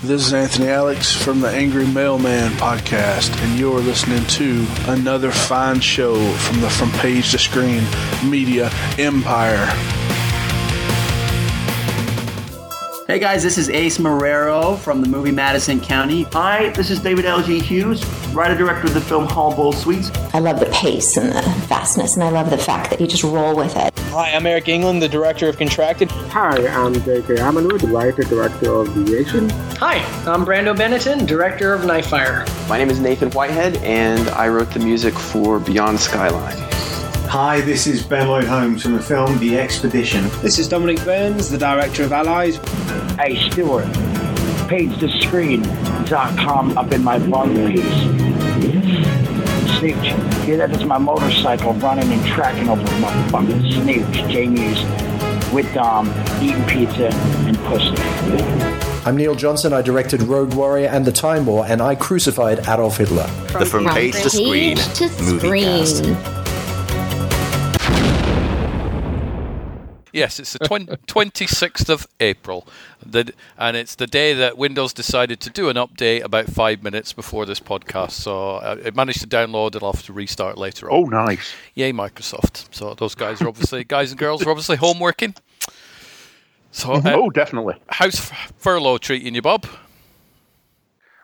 This is Anthony Alex from the Angry Mailman podcast, and you're listening to another fine show from the From Page to Screen Media Empire. Hey guys, this is Ace Marrero from the movie Madison County. Hi, this is David L.G. Hughes, writer director of the film Hall Bowl Suites. I love the pace and the fastness, and I love the fact that you just roll with it. Hi, I'm Eric England, the director of Contracted. Hi, I'm J.K. Amalou, the writer director of Deviation. Hi, I'm Brando Benetton, director of Knife Fire. My name is Nathan Whitehead, and I wrote the music for Beyond Skyline. Hi, this is Ben Lloyd Holmes from the film The Expedition. This is Dominic Burns, the director of Allies. Hey, Stuart, page to screen.com up in my blog piece. Snooch. Yeah, that's my motorcycle running and tracking over motherfucking Snooch. Jamie's with Dom, eating pizza and pussy. I'm Neil Johnson. I directed Road Warrior and The Time War, and I crucified Adolf Hitler. From the From Page, page to Screen to movie Yes, it's the 26th of April, the, and it's the day that Windows decided to do an update about five minutes before this podcast. So uh, it managed to download, and I'll have to restart later on. Oh, nice! Yay, Microsoft! So those guys are obviously guys and girls are obviously home working. So uh, oh, definitely. How's furlough treating you, Bob?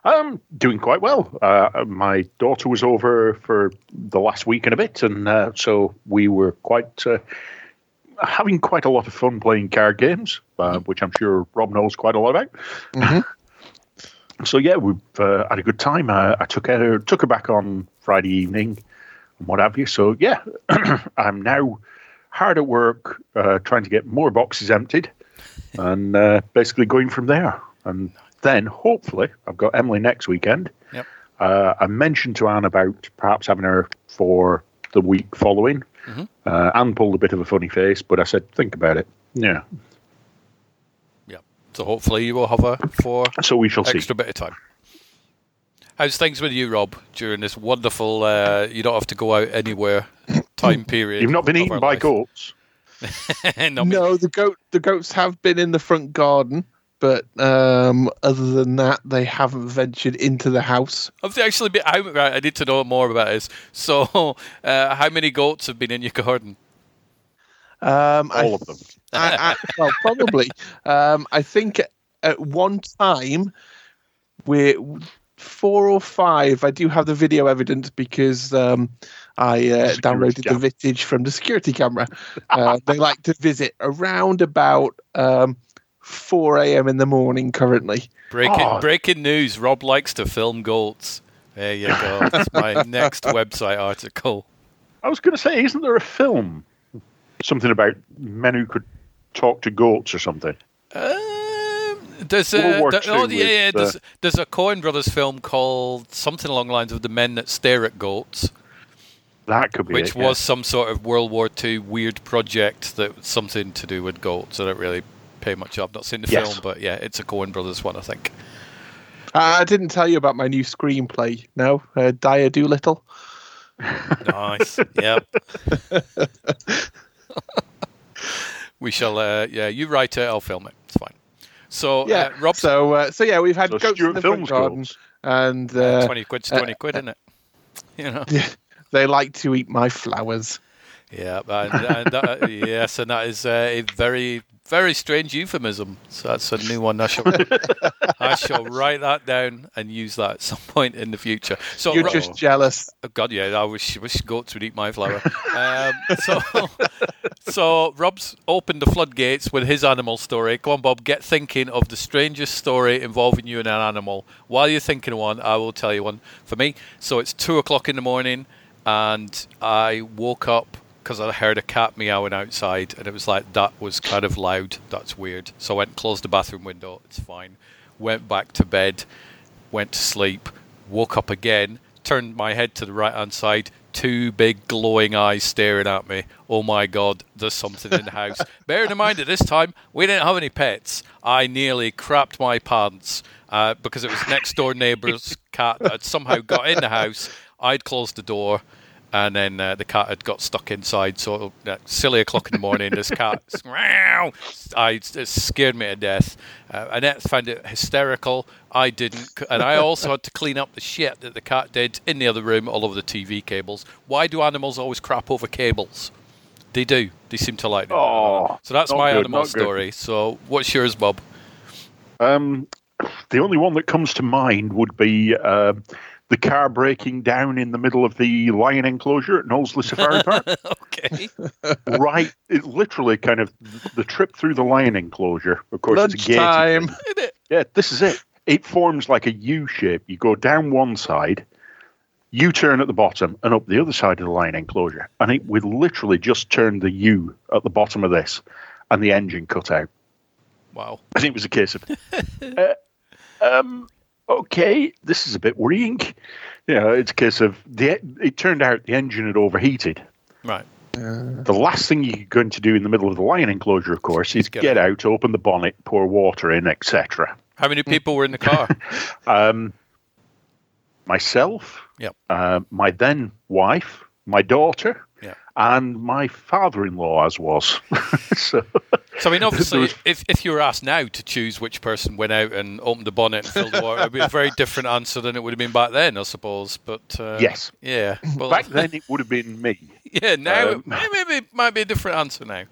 I'm doing quite well. Uh, my daughter was over for the last week and a bit, and uh, so we were quite uh, having quite a lot of fun playing card games, uh, which I'm sure Rob knows quite a lot about. Mm-hmm. so yeah, we've uh, had a good time. Uh, I took her took her back on Friday evening and what have you. So yeah, I'm now hard at work uh, trying to get more boxes emptied and uh, basically going from there. And then hopefully I've got Emily next weekend. Yep. Uh, I mentioned to Anne about perhaps having her for the week following. Mm-hmm. Uh, Anne pulled a bit of a funny face, but I said, think about it. Yeah. Yeah. So hopefully you will have her for so we shall extra see. bit of time. How's things with you, Rob, during this wonderful, uh, you don't have to go out anywhere time period? You've not been eaten by life? goats? no, the goat the goats have been in the front garden, but um, other than that, they haven't ventured into the house. Have they actually been? How, right, I need to know more about this. So, uh, how many goats have been in your garden? Um, All I, of them. I, I, well, probably. Um, I think at one time we're four or five. I do have the video evidence because um, I uh, downloaded cam. the footage from the security camera. Uh, they like to visit around about um, 4 a.m. in the morning currently. Breaking Oh. breaking news: Rob likes to film goats. There you go. That's my next website article. I was going to say, isn't there a film? Something about men who could talk to goats or something. Um, there's a War there- oh, yeah, yeah, with, there's, uh, there's a Coen Brothers film called something along the lines of the men that stare at goats, That could be which it, yeah. was some sort of World War II weird project that was something to do with goats. I don't really pay much. I've not seen the Yes. film, but yeah, it's a Coen Brothers one, I think. Uh, I didn't tell you about my new screenplay. No, uh, Dire Doolittle. Nice. yep. we shall. Uh, yeah, you write it. I'll film it. It's fine. So, Yeah, uh, Rob, So, uh, so yeah, we've had So goats Stuart in the front Films garden, and uh, twenty quid's twenty quid, isn't it? You know. they like to eat my flowers. Yeah, and, and that, yes, and that is uh, a very, very strange euphemism. So that's a new one. I shall, I shall write that down and use that at some point in the future. So You're just jealous. Oh, God, yeah, I wish, wish goats would eat my flower. um, so, so Rob's opened the floodgates with his animal story. Come on, Bob, get thinking of the strangest story involving you and an animal. While you're thinking of one, I will tell you one for me. So it's two o'clock in the morning, and I woke up because I heard a cat meowing outside, and it was like that was kind of loud. That's weird. So I went and closed the bathroom window. It's fine. went back to bed, went to sleep, woke up again, turned my head to the right hand side, two big glowing eyes staring at me. Oh my god, there's something in the house. Bearing in mind at this time, we didn't have any pets. I nearly crapped my pants uh, because it was next door neighbour's cat that had somehow got in the house. I'd closed the door. And then uh, the cat had got stuck inside. So, uh, silly o'clock in the morning, this cat, I, it scared me to death. Uh, Annette found it hysterical. I didn't. And I also had to clean up the shit that the cat did in the other room, all over the TV cables. Why do animals always crap over cables? They do. They seem to like it. Oh, so that's my good, animal not good. story. So, what's yours, Bob? Um, the only one that comes to mind would be uh, the car breaking down in the middle of the lion enclosure at Knowsley Safari Park. okay. right, it literally kind of the trip through the lion enclosure. Of course, it's a gated Lunchtime. Yeah, this is it. It forms like a U shape. You go down one side, U turn at the bottom, and up the other side of the lion enclosure. And it would literally just turn the U at the bottom of this, and the engine cut out. Wow. I think it was a case of, uh, um, okay, this is a bit worrying. You know, it's a case of the. It turned out the engine had overheated. Right. The last thing you're going to do in the middle of the lion enclosure, of course, is get get, out, open the bonnet, pour water in, etc. How many people were in the car? Um, myself, Yep. uh, my then wife, my daughter, Yeah. And my father-in-law, as was. so, So I mean, obviously, was- if if you were asked now to choose which person went out and opened the bonnet and filled the water, it'd be a very different answer than it would have been back then, I suppose. But uh, Yes. yeah. Well, back then it would have been me. yeah. Now um, it maybe it might be a different answer now.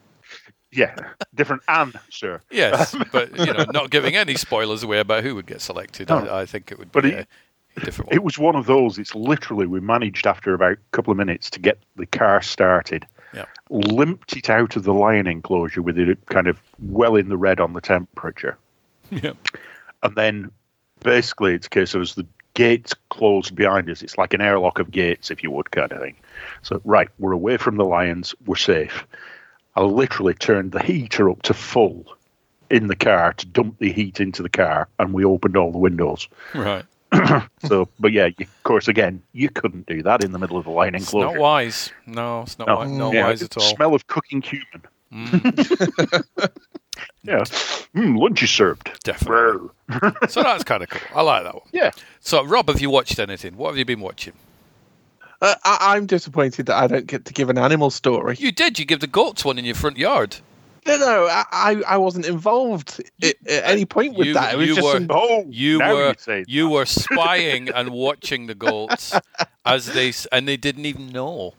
Yeah, different answer. Yes, but you know, not giving any spoilers away about who would get selected. No. I, I think it would But be it- different. It was one of those. It's literally we managed after about a couple of minutes to get the car started. Yeah. Limped it out of the lion enclosure with it kind of well in the red on the temperature, Yeah. and then basically it's a case of as the gates closed behind us. It's like an airlock of gates, if you would, kind of thing. So right, we're away from the lions. We're safe. I literally turned the heater up to full in the car to dump the heat into the car, and we opened all the windows. Right. So, but yeah, you, of course, again, you couldn't do that in the middle of the lion It's enclosure. not wise. No, it's not. No. wi- not Yeah, wise at all. Smell of cooking cumin. Mm, Yeah, mm, lunch is served. definitely. so that's kind of cool. I like that one. Yeah. So, Rob, have you watched anything? What have you been watching? Uh, I, I'm disappointed that I don't get to give an animal story. You did. You give the goats one in your front yard. No, no, I, I I wasn't involved at, at any point with you, that. It was you just were some- Oh, you were you you were spying and watching the goats as they and they didn't even know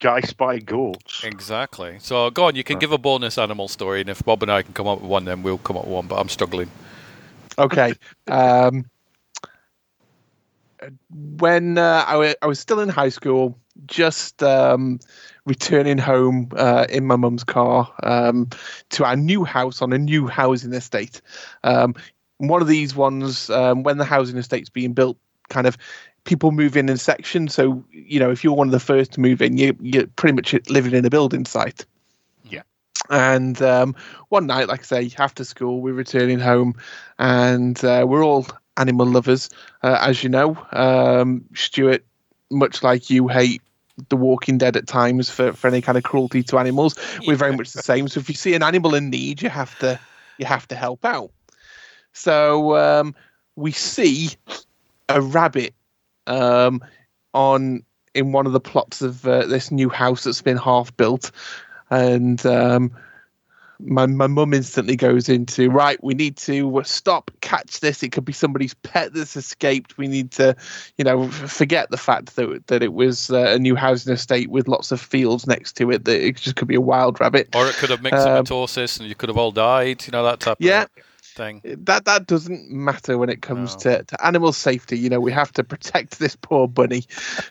guy spy goats. exactly. So go on, you can give a bonus animal story, and if Bob and I can come up with one, then we'll come up with one. But I'm struggling. okay. Um, when uh, I, was still in high school, just um, returning home uh, in my mum's car um, to our new house on a new housing estate. Um, one of these ones, um, when the housing estate's being built, kind of people move in in sections. So you know, if you're one of the first to move in, you you're pretty much living in a building site. Yeah. And um, one night, like I say, after school, we're returning home, and uh, we're all animal lovers, uh, as you know. Um, Stuart, much like you, hate The Walking Dead at times for, for any kind of cruelty to animals. We're very much the same. So if you see an animal in need, you have to you have to help out. So um, we see a rabbit um, on in one of the plots of uh, this new house that's been half built, and um, my my mum instantly goes into right. We need to stop, catch this. It could be somebody's pet that's escaped. We need to, you know, forget the fact that that it was uh, a new housing estate with lots of fields next to it. That it just could be a wild rabbit. Or it could have mixed Um, myxomatosis, and you could have all died. You know that type Yeah. of thing. that that doesn't matter when it comes to, to animal safety. You know, we have to protect this poor bunny.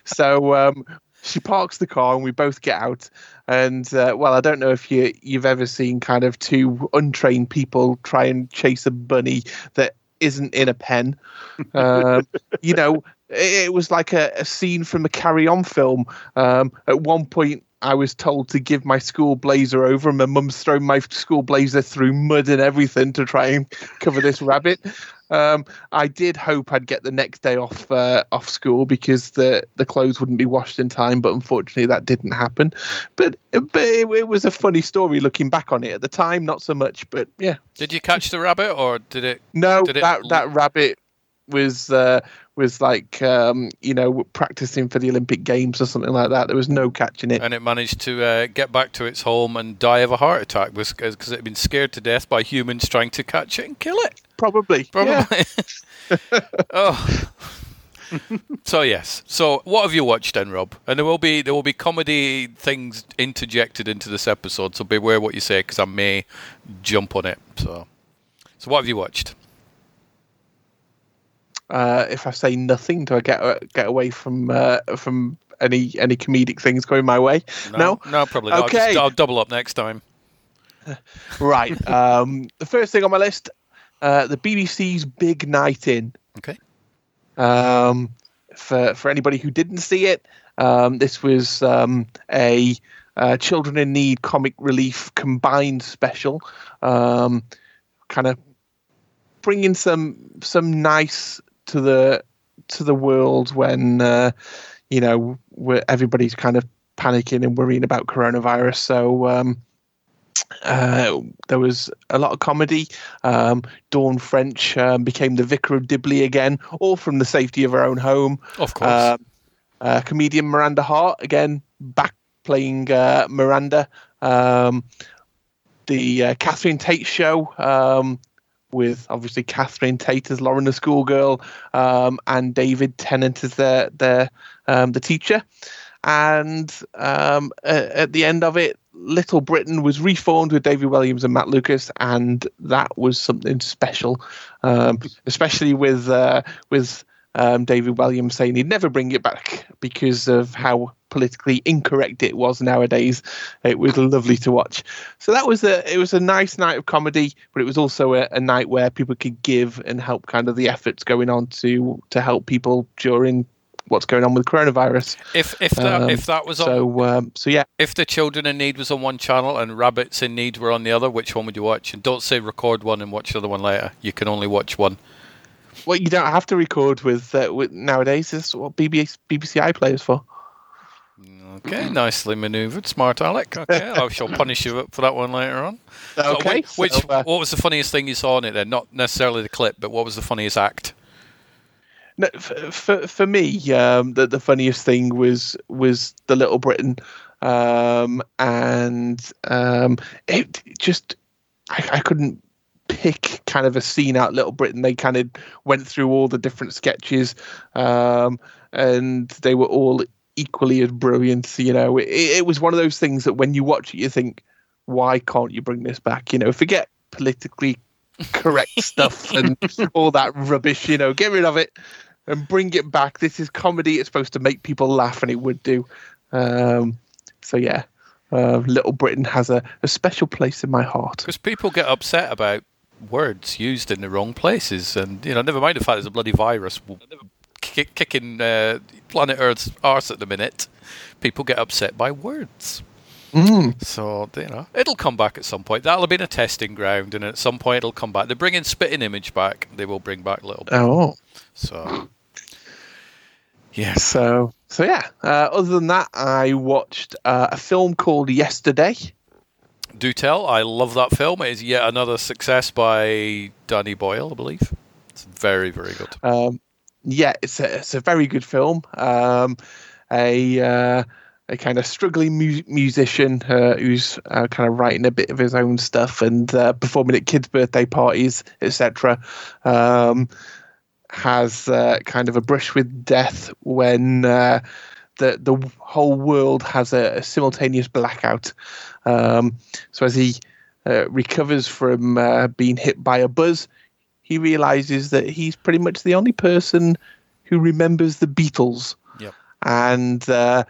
So um, she parks the car and we both get out. And uh, well, I don't know if you you've ever seen kind of two untrained people try and chase a bunny that isn't in a pen. Um, you know, it, it was like a, a scene from a Carry On film. Um, at one point. I was told to give my school blazer over, and my mum's thrown my school blazer through mud and everything to try and cover this rabbit. Um, I did hope I'd get the next day off uh, off school because the the clothes wouldn't be washed in time, but unfortunately that didn't happen. But, but it, it was a funny story looking back on it at the time, not so much. But yeah, Did you catch the rabbit, or did it? no, did it that that rabbit was uh, was like um, you know practicing for the Olympic Games or something like that. There was no catching it. and it managed to uh, get back to its home and die of a heart attack because it had been scared to death by humans trying to catch it and kill it. Probably, Probably. oh. so yes. So what have you watched then, Rob? And there will be there will be comedy things interjected into this episode, so beware what you say because I may jump on it. So, so what have you watched? Uh, if I say nothing, do I get uh, get away from uh, from any any comedic things going my way? No, no, probably not. I'll, Okay. just, I'll double up next time. right. Um, the first thing on my list, uh, the BBC's Big Night In. Okay. Um, for for anybody who didn't see it, um, this was um, a uh, children in need comic relief combined special, um, kind of bringing some some nice to the to the world when uh, you know where everybody's kind of panicking and worrying about coronavirus. So. Um, uh, there was a lot of comedy. Um, Dawn French um, became the vicar of Dibley again, all from the safety of her own home. Of course. Um, uh, comedian Miranda Hart again back playing uh, Miranda. Um, the uh, Catherine Tate show um, with obviously Catherine Tate as Lauren the schoolgirl um, and David Tennant as their their um, the teacher. And um, at, the end of it, Little Britain was reformed with David Walliams and Matt Lucas, and that was something special, um, especially with uh, with um, David Walliams saying he'd never bring it back because of how politically incorrect it was nowadays. It was lovely to watch. So that was a it was a nice night of comedy, but it was also a, a night where people could give and help kind of the efforts going on to to help people during what's going on with coronavirus. If if that Um, if that was on, so um, so yeah. if the children in need was on one channel and rabbits in need were on the other, which one would you watch? And don't say record one and watch the other one later. You can only watch one. Well, you don't have to record with, uh, with nowadays. Is what BBC, BBC iPlayer is for. Okay, nicely manoeuvred, smart Alec. Okay, I shall punish you for that one later on. Okay, which, which so, uh, what was the funniest thing you saw in it then? Not necessarily the clip, but what was the funniest act? No, for, for for me, um, the the funniest thing was was the Little Britain, um, and um, it just I, I couldn't pick kind of a scene out Little Britain. They kind of went through all the different sketches, um, and they were all equally as brilliant. You know, it, it was one of those things that when you watch it, you think, why can't you bring this back? You know, forget politically correct stuff and all that rubbish. You know, get rid of it and bring it back. This is comedy. It's supposed to make people laugh, and it would do. Um, so yeah, uh, Little Britain has a, a special place in my heart. Because people get upset about words used in the wrong places, and you know, never mind the fact there's a bloody virus kick, kicking uh, planet Earth's arse at the minute. People get upset by words. Mm. So you know, it'll come back at some point. That'll have been a testing ground, and at some point it'll come back. They're bringing spitting image back. They will bring back little. Bit. Oh, So yeah. So so yeah. Uh, other than that, I watched uh, a film called Yesterday. Do tell. I love that film. It is yet another success by Danny Boyle, I believe. It's very, very good. Um, yeah, it's a it's a very good film. Um, a uh, a kind of struggling mu- musician uh, who's uh, kind of writing a bit of his own stuff and uh, performing at kids' birthday parties, etc. Um, has uh, kind of a brush with death when uh, the the whole world has a, a simultaneous blackout. Um, so as he uh, recovers from uh, being hit by a buzz, he realizes that he's pretty much the only person who remembers the Beatles. Yep. And, uh,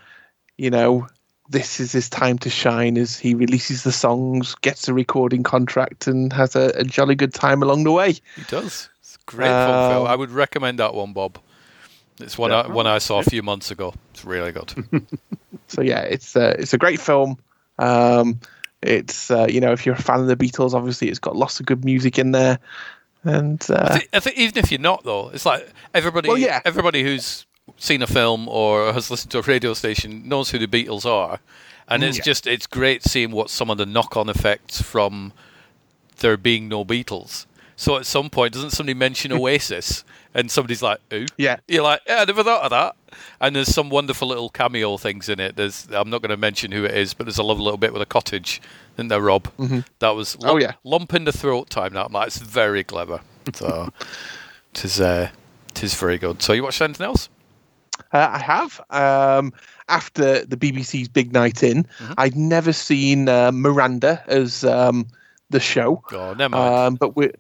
you know, this is his time to shine as he releases the songs, gets a recording contract, and has a, a jolly good time along the way. He does. It's a great fun film. Um, I would recommend that one, Bob. It's one I, one I saw a few months ago. It's It's really good. so yeah, it's uh, it's a great film. Um, it's uh, you know if you're a fan of the Beatles, obviously it's got lots of good music in there, and uh, I, think, I think even if you're not though, it's like everybody. Well, yeah. Everybody who's seen a film or has listened to a radio station knows who the Beatles are, and Mm, it's yeah. just it's great seeing what some of the knock-on effects from there being no Beatles. So at some point, doesn't somebody mention Oasis, and somebody's like, "Who?" Yeah. You're like, "Yeah, I never thought of that." And there's some wonderful little cameo things in it. There's I'm not going to mention who it is, but there's a lovely little bit with a cottage, isn't there, Rob? Mhm. That was Oh, yeah. lump in the throat time. That like, it's very clever. So tis uh, tis very good. So you watched anything else? Uh, I have. Um, after the BBC's Big Night In, Mm-hmm. I'd never seen uh, Miranda as um, the show. Oh, never mind. Um, but we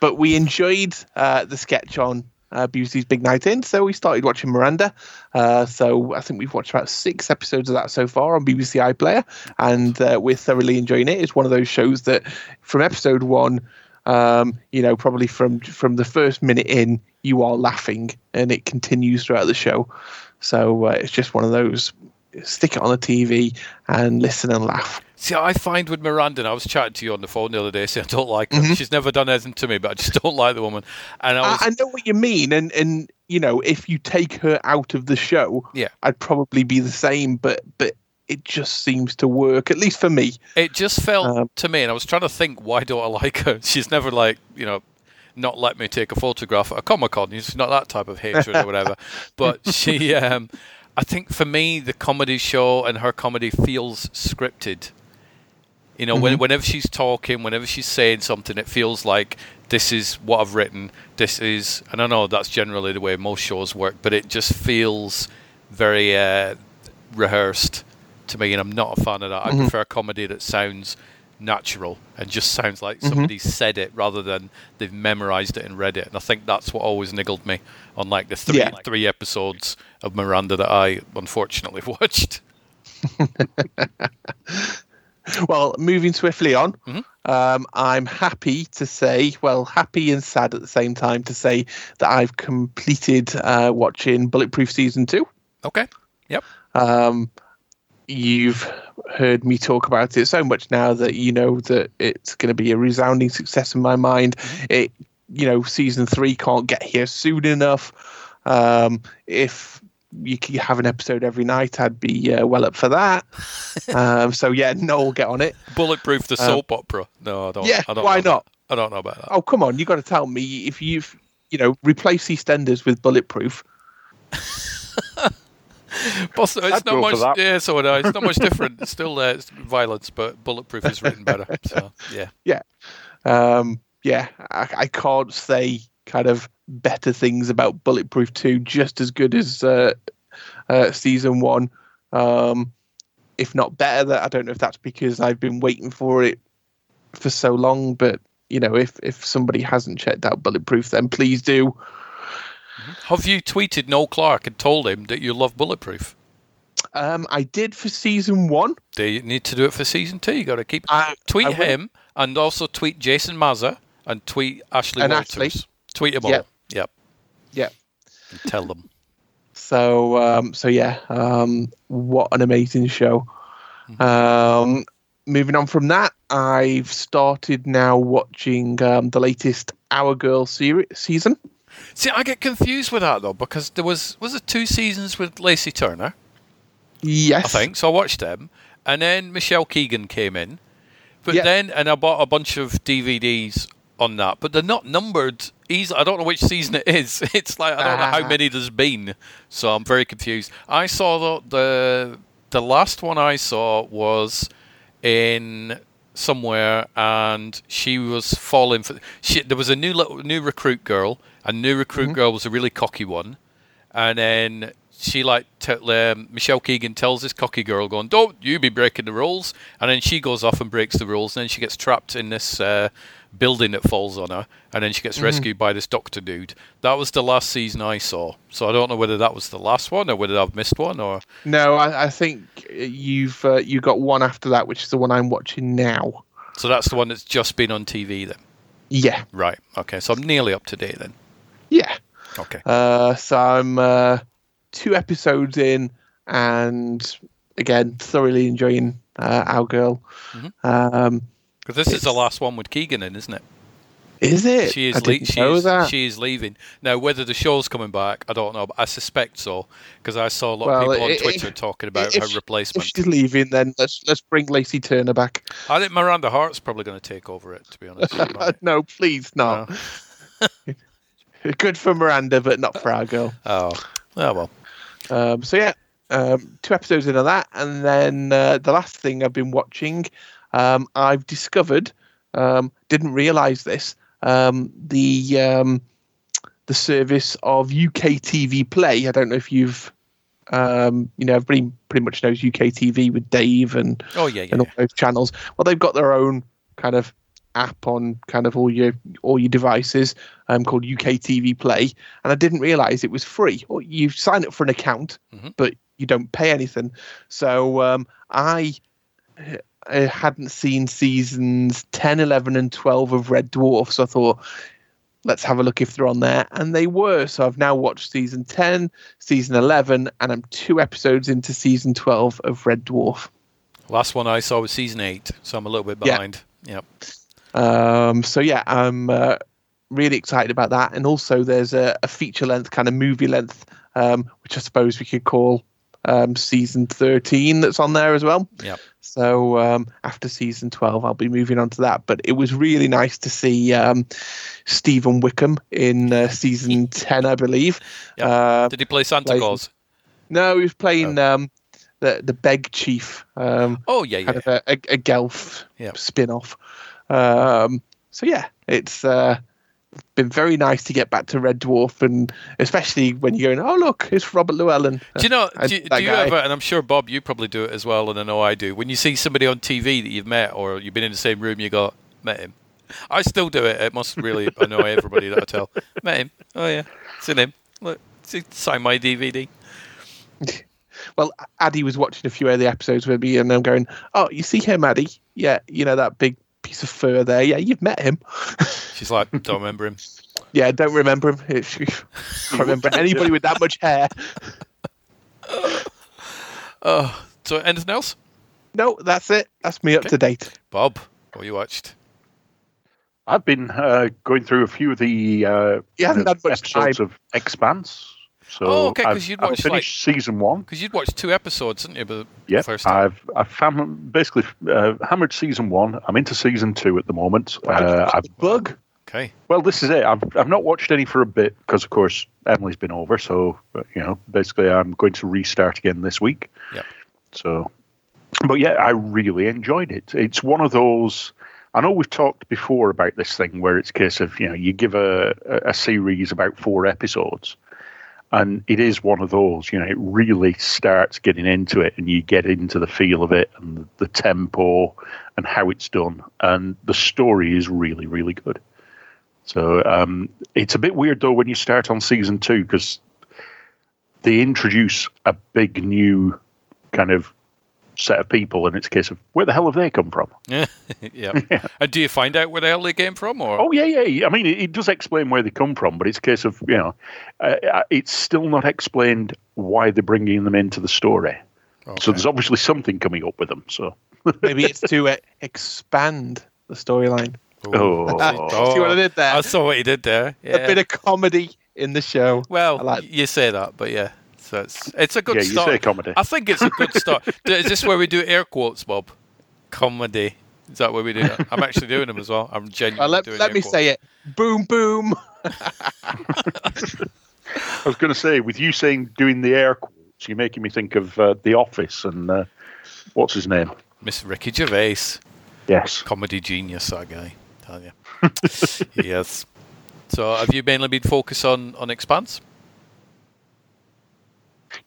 but we enjoyed uh, the sketch on uh, BBC's Big Night In, so we started watching Miranda. Uh, so I think we've watched about six episodes of that so far on BBC iPlayer, and uh, we're thoroughly enjoying it. It's one of those shows that from episode one. Um, you know, probably from from the first minute in, you are laughing, and it continues throughout the show. So uh, it's just one of those. Stick it on the TV and listen and laugh. See, I find with Miranda, and I was chatting to you on the phone the other day, saying I don't like her. Mhm. She's never done anything to me, but I just don't like the woman. And I I, was, I know what you mean, and and you know, if you take her out of the show, Yeah. I'd probably be the same. But but it just seems to work, at least for me. it just felt Um, to me, and I was trying to think, why don't I like her? She's never like, you know, not let me take a photograph at a Comic Con. She's not that type of hatred or whatever. But she, um, I think for me, the comedy show and her comedy feels scripted. You know, when, Mhm. whenever she's talking, whenever she's saying something, it feels like this is what I've written. This is, and I know that's generally the way most shows work, but it just feels very uh, rehearsed to me, and I'm not a fan of that. I Mhm. prefer comedy that sounds natural and just sounds like Mhm. somebody said it rather than they've memorized it and read it. And I think that's what always niggled me on like the three Yeah. three episodes of Miranda that I unfortunately watched. Well, moving swiftly on, Mhm. um, I'm happy to say, well, happy and sad at the same time to say that I've completed uh, watching Bulletproof season two. Okay. Yep. Um, you've heard me talk about it so much now that you know that it's going to be a resounding success in my mind. It, you know, season three can't get here soon enough. Um, if you could have an episode every night, I'd be uh, well up for that. um, so yeah, Noel, get on it. Bulletproof the Um, soap opera. No, I don't. yeah, I don't why know not? About, I don't know about that. Oh come on, you got to tell me if you've you know replace EastEnders with Bulletproof. Plus, it's I'd not much. for that. Yeah, so would I. It's not much different. It's still uh, it's violence, but Bulletproof is written better. So yeah. yeah um yeah I, I can't say kind of better things about bulletproof 2 just as good as uh, uh season 1 um if not better that i don't know if that's because i've been waiting for it for so long but you know if if somebody hasn't checked out bulletproof then please do Have you tweeted Noel Clarke and told him that you love Bulletproof? um i did for season 1 Do you need to do it for season two? You got to keep I- tweet I him and also tweet Jason Maza and tweet Ashley And Walters. Ashley. Tweet them all. Yep. Yep. Tell them. So um, so yeah, um, what an amazing show. Um, moving on from that, I've started now watching um, the latest Our Girl series season. See, I get confused with that though because there was was it two seasons with Lacey Turner, Yes, I think. So I watched them, and then Michelle Keegan came in, but Yeah. then and I bought a bunch of DVDs on that, but they're not numbered. Easy. I don't know which season it is. It's like I don't know how Ah. many there's been, so I'm very confused. I saw the the the last one I saw was in somewhere, and she was falling for. She, there was a new little, new recruit girl, and new recruit Mm-hmm. girl was a really cocky one, and then she like t- um, Michelle Keegan tells this cocky girl, going, "Don't you be breaking the rules," and then she goes off and breaks the rules, and then she gets trapped in this uh, building that falls on her, and then she gets Mhm. rescued by this doctor dude. That was the last season I saw, so I don't know whether that was the last one or whether I've missed one or. No, I, I think you've uh, you got one after that, which is the one I'm watching now. So that's the one that's just been on TV then. Yeah, Right. Okay. So I'm nearly up to date then. yeah. Okay. Uh, so I'm uh, two episodes in, and again, thoroughly enjoying uh, our girl. Mm-hmm. Um, Because this is the last one with Keegan in, isn't it? Is it? She is. I didn't she know is. that. She is leaving now. Whether the show's coming back, I don't know. But I suspect so because I saw a lot Well, of people on Twitter if- talking about her she- replacement. If she's leaving, then let's let's bring Lacey Turner back. I think Miranda Hart's probably going to take over it. To be honest. no, please not. Good for Miranda, but not for our girl. Oh, oh well. Um, so yeah, um, two episodes into that, and then uh, the last thing I've been watching, um, I've discovered, um, didn't realise this, um, the um, the service of UK TV Play. I don't know if you've, um, you know, everybody pretty much knows UK TV with Dave and Oh yeah, yeah. and all those channels. Well, they've got their own kind of app on kind of all your all your devices um, called UK TV Play, and I didn't realise it was free. Or you sign up for an account, Mhm. but you don't pay anything. So um, I. I hadn't seen seasons 10, 11, and 12 of Red Dwarf, so I thought, let's have a look if they're on there. And they were. So I've now watched season 10, season 11, and I'm two episodes into season 12 of Red Dwarf. Last one I saw was season eight, so I'm a little bit Yeah. behind. Yep. Um, so yeah, I'm uh, really excited about that. And also, there's a, a feature length, kind of movie length, um, which I suppose we could call um, season 13 that's on there as well. Yep. So um, after season 12, I'll be moving on to that. But it was really nice to see um, Stephen Wickham in uh, season 10, I believe. Yep. Uh, Did he play Santa Claus? no, he was playing um, the the Beg Chief. Um, Oh yeah, kind yeah. of a, a, a Gelf Yep. spin off. Um, so yeah, it's uh, been very nice to get back to Red Dwarf, and especially when you're going, oh look, it's Robert Llewellyn. Do you know? I, do, do you ever? And I'm sure Bob, you probably do it as well, and I know I do. When you see somebody on TV that you've met, or you've been in the same room, you go, met him. I still do it. It must really annoy everybody that I tell. Met him. Oh yeah, seen him. Look, see, sign my DVD. Well, Addy was watching a few of the episodes with me, and I'm going, oh, you see him, Addy? Yeah, you know that big piece of fur there. Yeah, you've met him. She's like, don't remember him. Yeah, don't remember him. Can't remember anybody with that much hair. Oh, so anything else, No, that's it. That's me up to date. Bob? What you watched? I've been uh, going through a few of the uh, You haven't the had much episodes time. of Expanse. So Oh, okay, 'cause I've, you'd I've watched, finished season one. Because you'd watched two episodes, didn't you? But Yeah, first time. I've I've fam- basically uh, hammered season one. I'm into season two at the moment. Uh, I've, Bug. Okay. well, this is it. I've I've not watched any for a bit because, of course, Emily's been over. So uh, you know, basically, I'm going to restart again this week. Yeah. So, but yeah, I really enjoyed it. It's one of those. I know we've talked before about this thing where it's a case of you know you give a a a series about four episodes, and it is one of those. You know, it really starts getting into it, and you get into the feel of it and the, tempo and how it's done, and the story is really really good. So um, it's a bit weird though when you start on season two because they introduce a big new kind of set of people, and it's a case of where the hell have they come from? Yeah. yeah. And do you find out where the hell they came from, or? Oh yeah, yeah. yeah. I mean, it, it does explain where they come from, but it's a case of you know, uh, uh, it's still not explained why they're bringing them into the story. So there's obviously something coming up with them. So Maybe it's to uh, expand the storyline. Oh. oh. See what I did there? I saw what you did there. Yeah. A bit of comedy in the show. Well, like- you say that, but yeah. So it's it's a good Yeah, you start. say comedy. I think it's a good start. Is this where we do air quotes, Bob? Comedy. Is that where we do that? I'm actually doing them as well. I'm genuinely Uh, let doing let me quotes. say it. Boom, boom. I was going to say, with you saying doing the air quotes, you're making me think of uh, The Office and uh, what's his name? Miss Ricky Gervais, Yes. comedy genius, that guy. Tell you. yes. So, have you mainly been focused on on Expanse?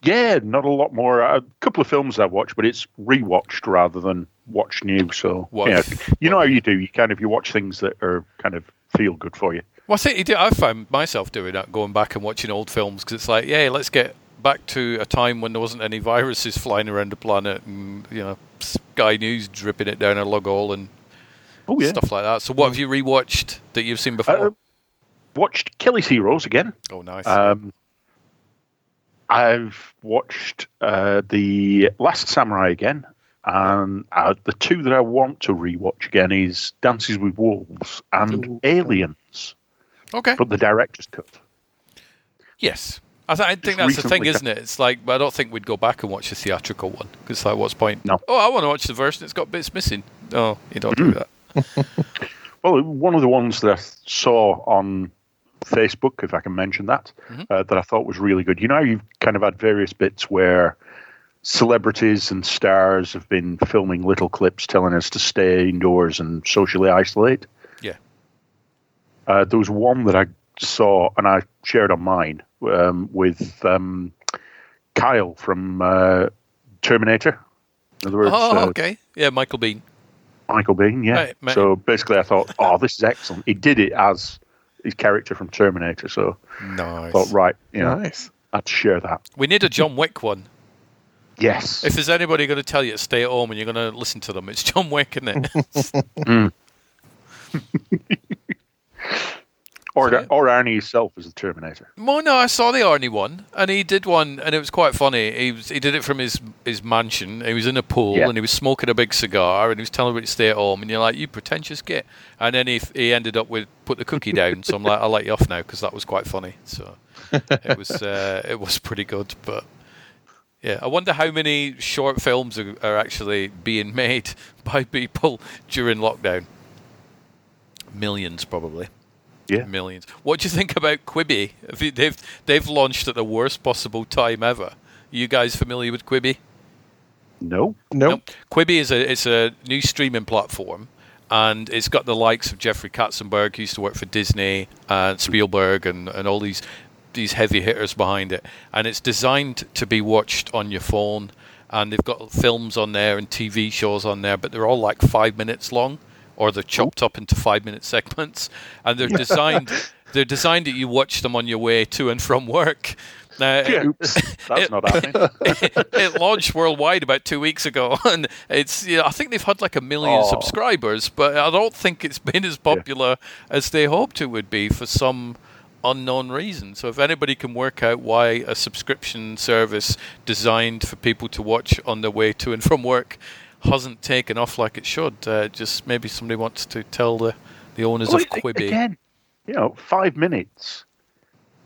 Yeah, not a lot more. A couple of films I've watched, but it's rewatched rather than watch new. So What- yeah, you know how you do. You kind of you watch things that are kind of feel good for you. Well, I think you do. I found myself doing that, going back and watching old films because it's like, yeah, let's get back to a time when there wasn't any viruses flying around the planet, and you know, Sky News dripping it down a log hole and Oh yeah. stuff like that. So, what have you rewatched that you've seen before? Uh, watched Kelly's Heroes again. oh, nice. Um, I've watched uh, the Last Samurai again, and uh, the two that I want to rewatch again is Dances with Wolves and Ooh. Aliens. Okay. But the director's cut. Yes. I, th- I think that's the thing, isn't it? It's like I don't think we'd go back and watch the theatrical one because like, what's the point? No. Oh, I want to watch the version. that's got bits missing. No, you don't do that. Well, one of the ones that I saw on Facebook, if I can mention that, Mhm. uh, that I thought was really good. You know, you've kind of had various bits where celebrities and stars have been filming little clips telling us to stay indoors and socially isolate. Yeah. Uh, there was one that I saw and I shared on mine um, with um, Kyle from uh, Terminator. In other words, oh, uh, okay. Yeah, Michael Biehn. Michael Biehn, yeah. Right, so basically, I thought, oh, this is excellent. He did it as his character from Terminator. So Nice. I thought, right, you know, Nice. I'd share that. We need a John Wick one. Yes. If there's anybody going to tell you to stay at home and you're going to listen to them, it's John Wick, isn't it? Mm. or, or Arnie himself as the Terminator. Well, no, I saw the Arnie one, and he did one, and it was quite funny. He was, he did it from his, his mansion. He was in a pool, Yeah. and he was smoking a big cigar, and he was telling everybody to stay at home. And you're like, you pretentious git. And then he he ended up with put the cookie down. so I'm like, I'll let you off now because that was quite funny. So it was uh, it was pretty good, but. Yeah, I wonder how many short films are, are actually being made by people during lockdown. Millions, probably. Yeah. Millions. What do you think about Quibi? They've they've launched at the worst possible time ever. you guys familiar with Quibi? No. Nope. Quibi is a it's a new streaming platform, and it's got the likes of Jeffrey Katzenberg, who used to work for Disney, and Spielberg, and, and all these these heavy hitters behind it. And it's designed to be watched on your phone, and they've got films on there and TV shows on there, but they're all like five minutes long, or they're chopped up into five minute segments, and they're designed they're designed that you watch them on your way to and from work. Uh, now, Oops, that's not happening. it, it launched worldwide about two weeks ago, and it's you know, I think they've had like a million Oh. subscribers, but I don't think it's been as popular as they hoped it would be for some unknown reason. So if anybody can work out why a subscription service designed for people to watch on their way to and from work hasn't taken off like it should, uh, just maybe somebody wants to tell the the owners Well, of Quibi. Again, you know, five minutes.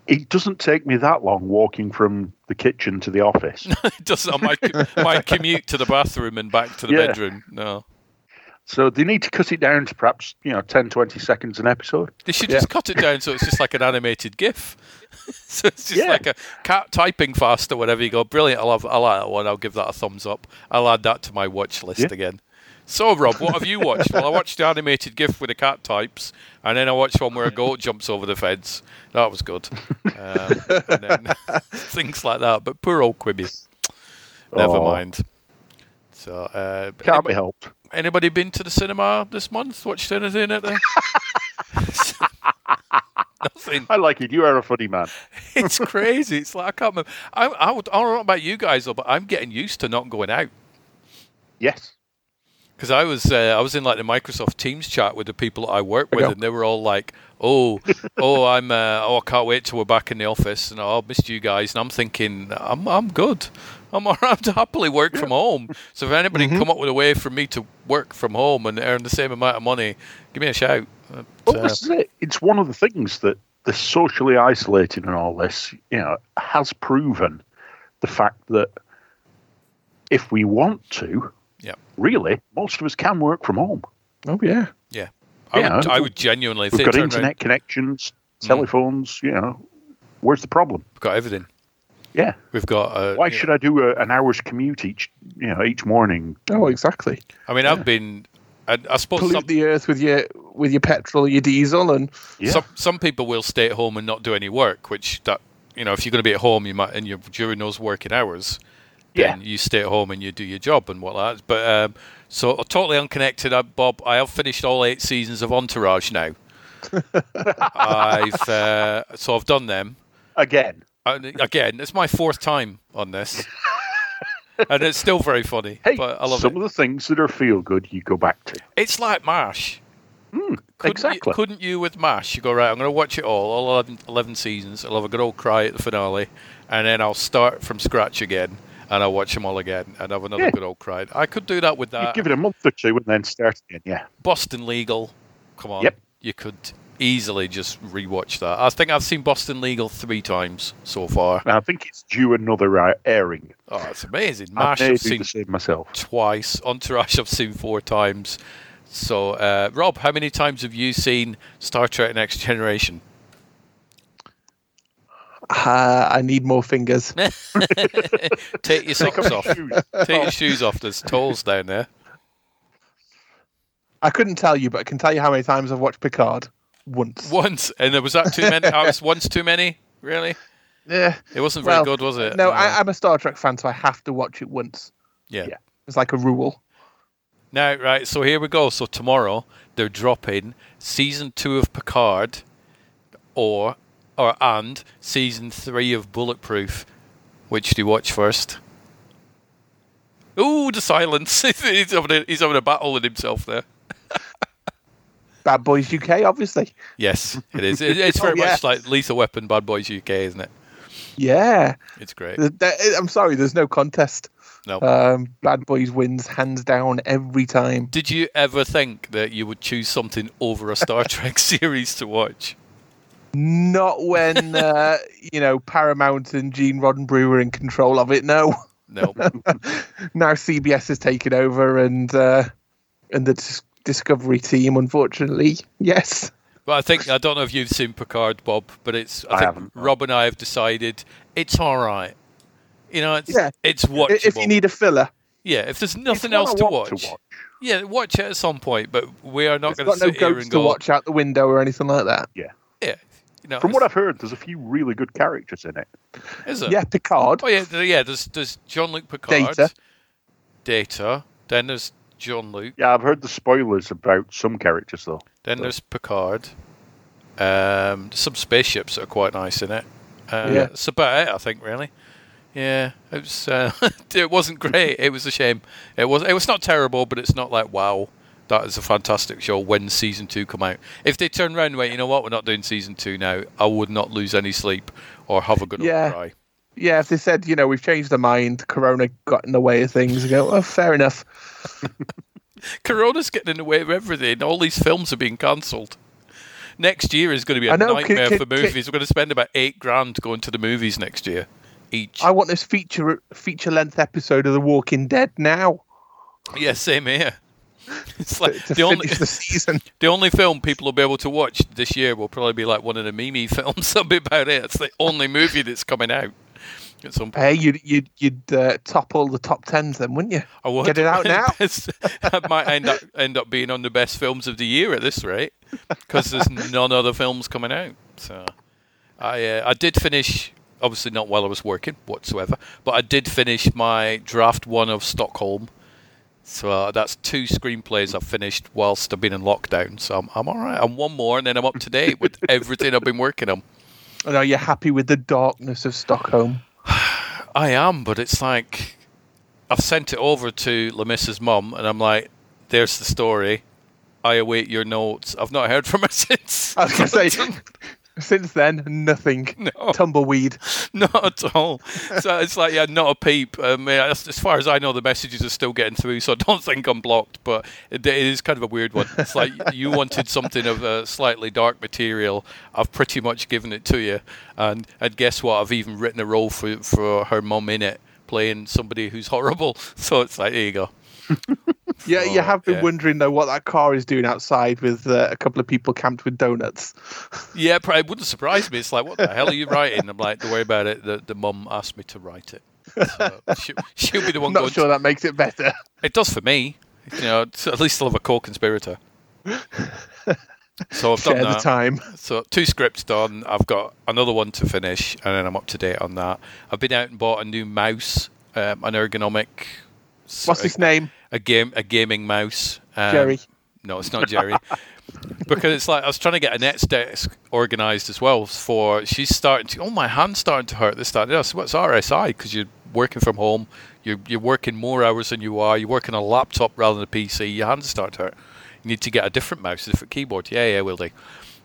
It doesn't take me that long walking from the kitchen to the office. it doesn't on my my commute to the bathroom and back to the Yeah. bedroom. No. So they need to cut it down to perhaps, you know, 10, 20 seconds an episode. They should just cut it down so it's just like an animated GIF. so it's just Yeah. like a cat typing fast or whatever. You go, brilliant. I'll have, I like that one. I'll give that a thumbs up. I'll add that to my watch list Yeah. again. So, Rob, what have you watched? well, I watched the animated GIF with the cat types, and then I watched one where a goat jumps over the fence. That was good. Um, and then things like that. But poor old Quibi. Never Oh. mind. So, uh, Can't anybody, be helped. anybody been to the cinema this month? Watched anything at the? Nothing. I like it. You are a funny man. It's crazy. It's like I can't remember. I, I, would, I don't know about you guys though, but I'm getting used to not going out Yes. because I was uh, I was in like the Microsoft Teams chat with the people that I work with, know. and they were all like, "Oh, oh, I'm uh, oh, I can't wait till we're back in the office, and oh, I've missed you guys." And I'm thinking, I'm I'm good. I'm all right to happily work from home. So if anybody Mm-hmm. come up with a way for me to work from home and earn the same amount of money, give me a shout. But, Well, uh, this is it. It's one of the things that the socially isolated and all this, you know, has proven the fact that if we want to, yeah, really, most of us can work from home. Oh yeah. yeah. I, Yeah, would, I would genuinely. If We've got internet around- connections, Mm. telephones, you know. Where's the problem? We've got everything. Yeah. We've got. Uh, Why you should I do a, an hour's commute each, you know, each morning? Oh, exactly. I mean, I've been. I, I suppose Pollute some, the earth with your with your petrol, your diesel, and Yeah. some some people will stay at home and not do any work. Which that you know, if you're going to be at home, you might and you're during those working hours, then you stay at home and you do your job and whatnot. But um, so totally unconnected, uh, Bob. I have finished all eight seasons of Entourage now. I've uh, so I've done them Again. and again. It's my fourth time on this, and it's still very funny. Hey, but I love some it. of the things that are feel good, you go back to. It's like MASH. Hmm, couldn't exactly. You, couldn't you with MASH? You go, right, I'm going to watch it all, all 11, 11 seasons. I'll have a good old cry at the finale, and then I'll start from scratch again, and I'll watch them all again, and have another Yeah. good old cry. I could do that with that. give it a month or two and then start again. Yeah. Boston Legal, come on. Yep. You could easily just rewatch that. I think I've seen Boston Legal three times so far. I think it's due another uh, airing. Oh, it's amazing. I MASH I've seen the same myself. twice. Entourage I've seen four times. So, uh, Rob, how many times have you seen Star Trek Next Generation? Uh, I need more fingers. Take your socks off. Take your shoes off. There's toes down there. I couldn't tell you, but I can tell you how many times I've watched Picard. Once. Once, and there was that too many. I was once too many. Really? Yeah. It wasn't very Well, good, was it? No, I, I'm a Star Trek fan, so I have to watch it once. yeah. Yeah. It's like a rule. Now, right, so here we go. So tomorrow they're dropping season two of Picard, or or and season three of Bulletproof. Which do you watch first? Ooh, the silence. he's having a, he's having a battle with himself there. Bad Boys UK, obviously. Yes, it is. It, it's Oh, very yeah. much like Lethal Weapon, Bad Boys UK, isn't it? Yeah. It's great. I'm sorry, there's no contest. No. Um, Bad Boys wins hands down every time. Did you ever think that you would choose something over a Star Trek series to watch? Not when uh, you know Paramount and Gene Roddenberry were in control of it. No. No. now CBS has taken over, and uh, and the Discovery team, unfortunately, yes. Well, I think I don't know if you've seen Picard, Bob, but it's I, I think haven't. Rob and I have decided it's all right. You know, it's Yeah. it's watchable. If you need a filler, yeah, if there's nothing not else to lot watch, to watch. yeah, watch it at some point. But we are not going to got no sit here goats and to watch out the window or anything like that. Yeah. Yeah, you know, From what I've heard, there's a few really good characters in it. is it? Yeah, Picard. Oh yeah, yeah. There's there's Jean-Luc Picard, Data. Data. Then there's Jean-Luc. Yeah, I've heard the spoilers about some characters though. Then there's Picard. Um, some spaceships that are quite nice in it. Uh, Yeah. That's about it, I think. Really. Yeah, it was. Uh, it wasn't great. It was a shame. It was. It was not terrible, but it's not like wow. That is a fantastic show. When season two come out, if they turn around and went, you know what, we're not doing season two now, I would not lose any sleep or have a good Yeah. cry. Yeah, if they said, you know, we've changed our mind, Corona got in the way of things, you go, oh, fair enough. Corona's getting in the way of everything. All these films are being cancelled. Next year is going to be a know, nightmare for movies. We're going to spend about eight grand going to the movies next year each. I want this feature feature length episode of The Walking Dead now Yeah, same here. It's like to the only the season. the only film people will be able to watch this year will probably be like one of the Mimi films. That'll be about it. It's the only movie that's coming out at some point. Hey, you'd you'd you'd uh, topple the top tens then, wouldn't you? I would. Get it out now. That might end up end up being on the best films of the year at this rate, because there's none other films coming out. So, I uh, I did finish. Obviously, not while I was working whatsoever, but I did finish my draft one of Stockholm. So uh, that's two screenplays I've finished whilst I've been in lockdown. So I'm, I'm all right. I'm one more, and then I'm up to date with everything I've been working on. And are you happy with the darkness of Stockholm? I am, but it's like I've sent it over to Lemissa's mum, and I'm like, "There's the story. I await your notes." I've not heard from her since. I was going to say, since then, nothing. No. Tumbleweed. not at all. So it's like, yeah, not a peep. Um, yeah, as, as far as I know, the messages are still getting through, so I don't think I'm blocked. But it, it is kind of a weird one. It's like you wanted something of a slightly dark material. I've pretty much given it to you, and and guess what? I've even written a role for for her mum in it, playing somebody who's horrible. So it's like, there you go. Yeah, you Oh, have been yeah. wondering though what that car is doing outside with uh, a couple of people camped with donuts. Yeah, probably wouldn't surprise me. It's like, what the hell are you writing? I'm like, don't worry about it. The the mum asked me to write it. So she, she'll be the one Not going. sure that makes it better. It does for me. You know, at least I'll have a co-conspirator. So I've Share done the that. time. So two scripts done. I've got another one to finish, and then I'm up to date on that. I've been out and bought a new mouse, um, an ergonomic. What's his name? A game, a gaming mouse. Um, Jerry. No, it's not Jerry. because it's like I was trying to get Annette's desk organised as well. For she's starting to. Oh, my hand's starting to hurt. This, that, the what's RSI? Because you're working from home. You're you're working more hours than you are. You're working on a laptop rather than a PC. Your hands start to hurt. You need to get a different mouse, a different keyboard. Yeah, yeah, will do.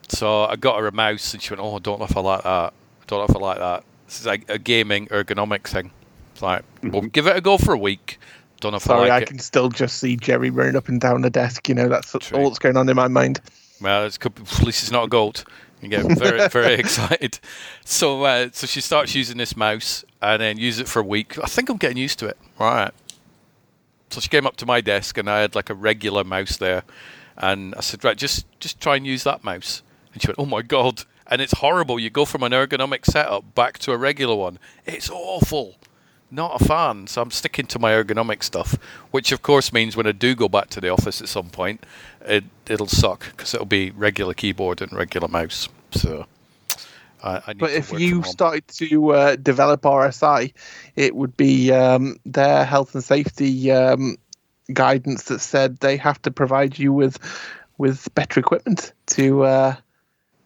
So I got her a mouse, and she went, "Oh, I don't know if I like that. I don't know if I like that." This is like a gaming ergonomic thing. It's like, well, give it a go for a week. Don't know if Sorry, I I can it. still just see Jerry running up and down the desk. You know, that's all that's going on in my mind. Well, it's could, at least it's not a gold. You get very, very excited. So, uh, so she starts using this mouse and then use it for a week. I think I'm getting used to it. Right. So she came up to my desk and I had like a regular mouse there, and I said, right, just just try and use that mouse. And she went, oh my god. And it's horrible. You go from an ergonomic setup back to a regular one. It's awful. Not a fan. So I'm sticking to my ergonomic stuff, which of course means when I do go back to the office at some point, it it'll suck because it'll be regular keyboard and regular mouse. So I, I need But if you started to uh, develop RSI, it would be um, their health and safety um, guidance that said they have to provide you with with better equipment to uh,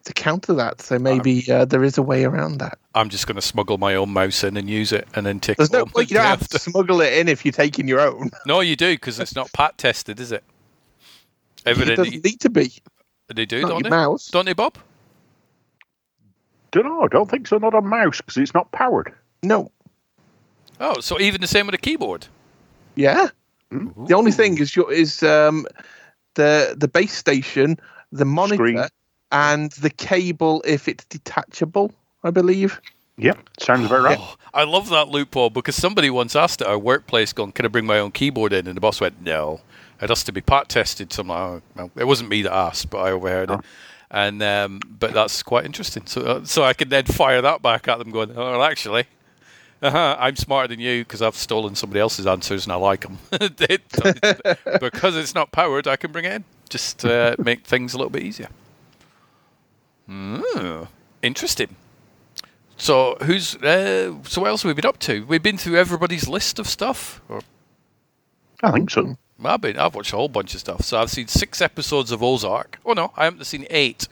to counter that. So maybe uh, there is a way around that. I'm just going to smuggle my own mouse in and use it, and then take. There's no point. the You don't have to smuggle it in if you're taking your own. No, you do because it's not PAT tested, is it? It Evidently, doesn't need to be. they do, not don't they? mouse. Don't they, Bob? Don't know. I don't think so. Not a mouse because it's not powered. No. Oh, so even the same with a keyboard. Yeah. The only thing is your is um, the the base station, the monitor, Screen. And the cable if it's detachable. I believe. Yep, sounds about right. Oh, I love that loophole because somebody once asked at our workplace, "Going, can I bring my own keyboard in?" And the boss went, "No, it has to be part tested." So I'm like, oh, well, it wasn't me that asked, but I overheard it. And um, but that's quite interesting. So uh, so I can then fire that back at them, going, "Oh, well, actually." Uh-huh, I'm smarter than you because I've stolen somebody else's answers and I like them. because it's not powered, I can bring it in. Just uh, make things a little bit easier. Mm, interesting. So who's uh, so what else have we been up to? We've been through everybody's list of stuff. Or I think so. I've been I've watched a whole bunch of stuff. So I've seen six episodes of Ozark. Oh no, I haven't seen eight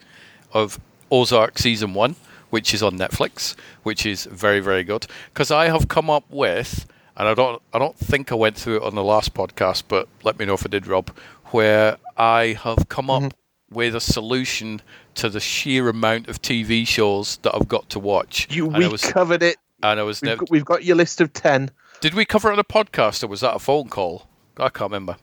of Ozark season one, which is on Netflix, which is very very good. Because I have come up with, and I don't I don't think I went through it on the last podcast, but let me know if I did, Rob. Where I have come up with a solution to the sheer amount of TV shows that I've got to watch. You And we was- covered it. and I was We've never. got, we've got your list of ten. Did we cover it on a podcast or was that a phone call? I can't remember.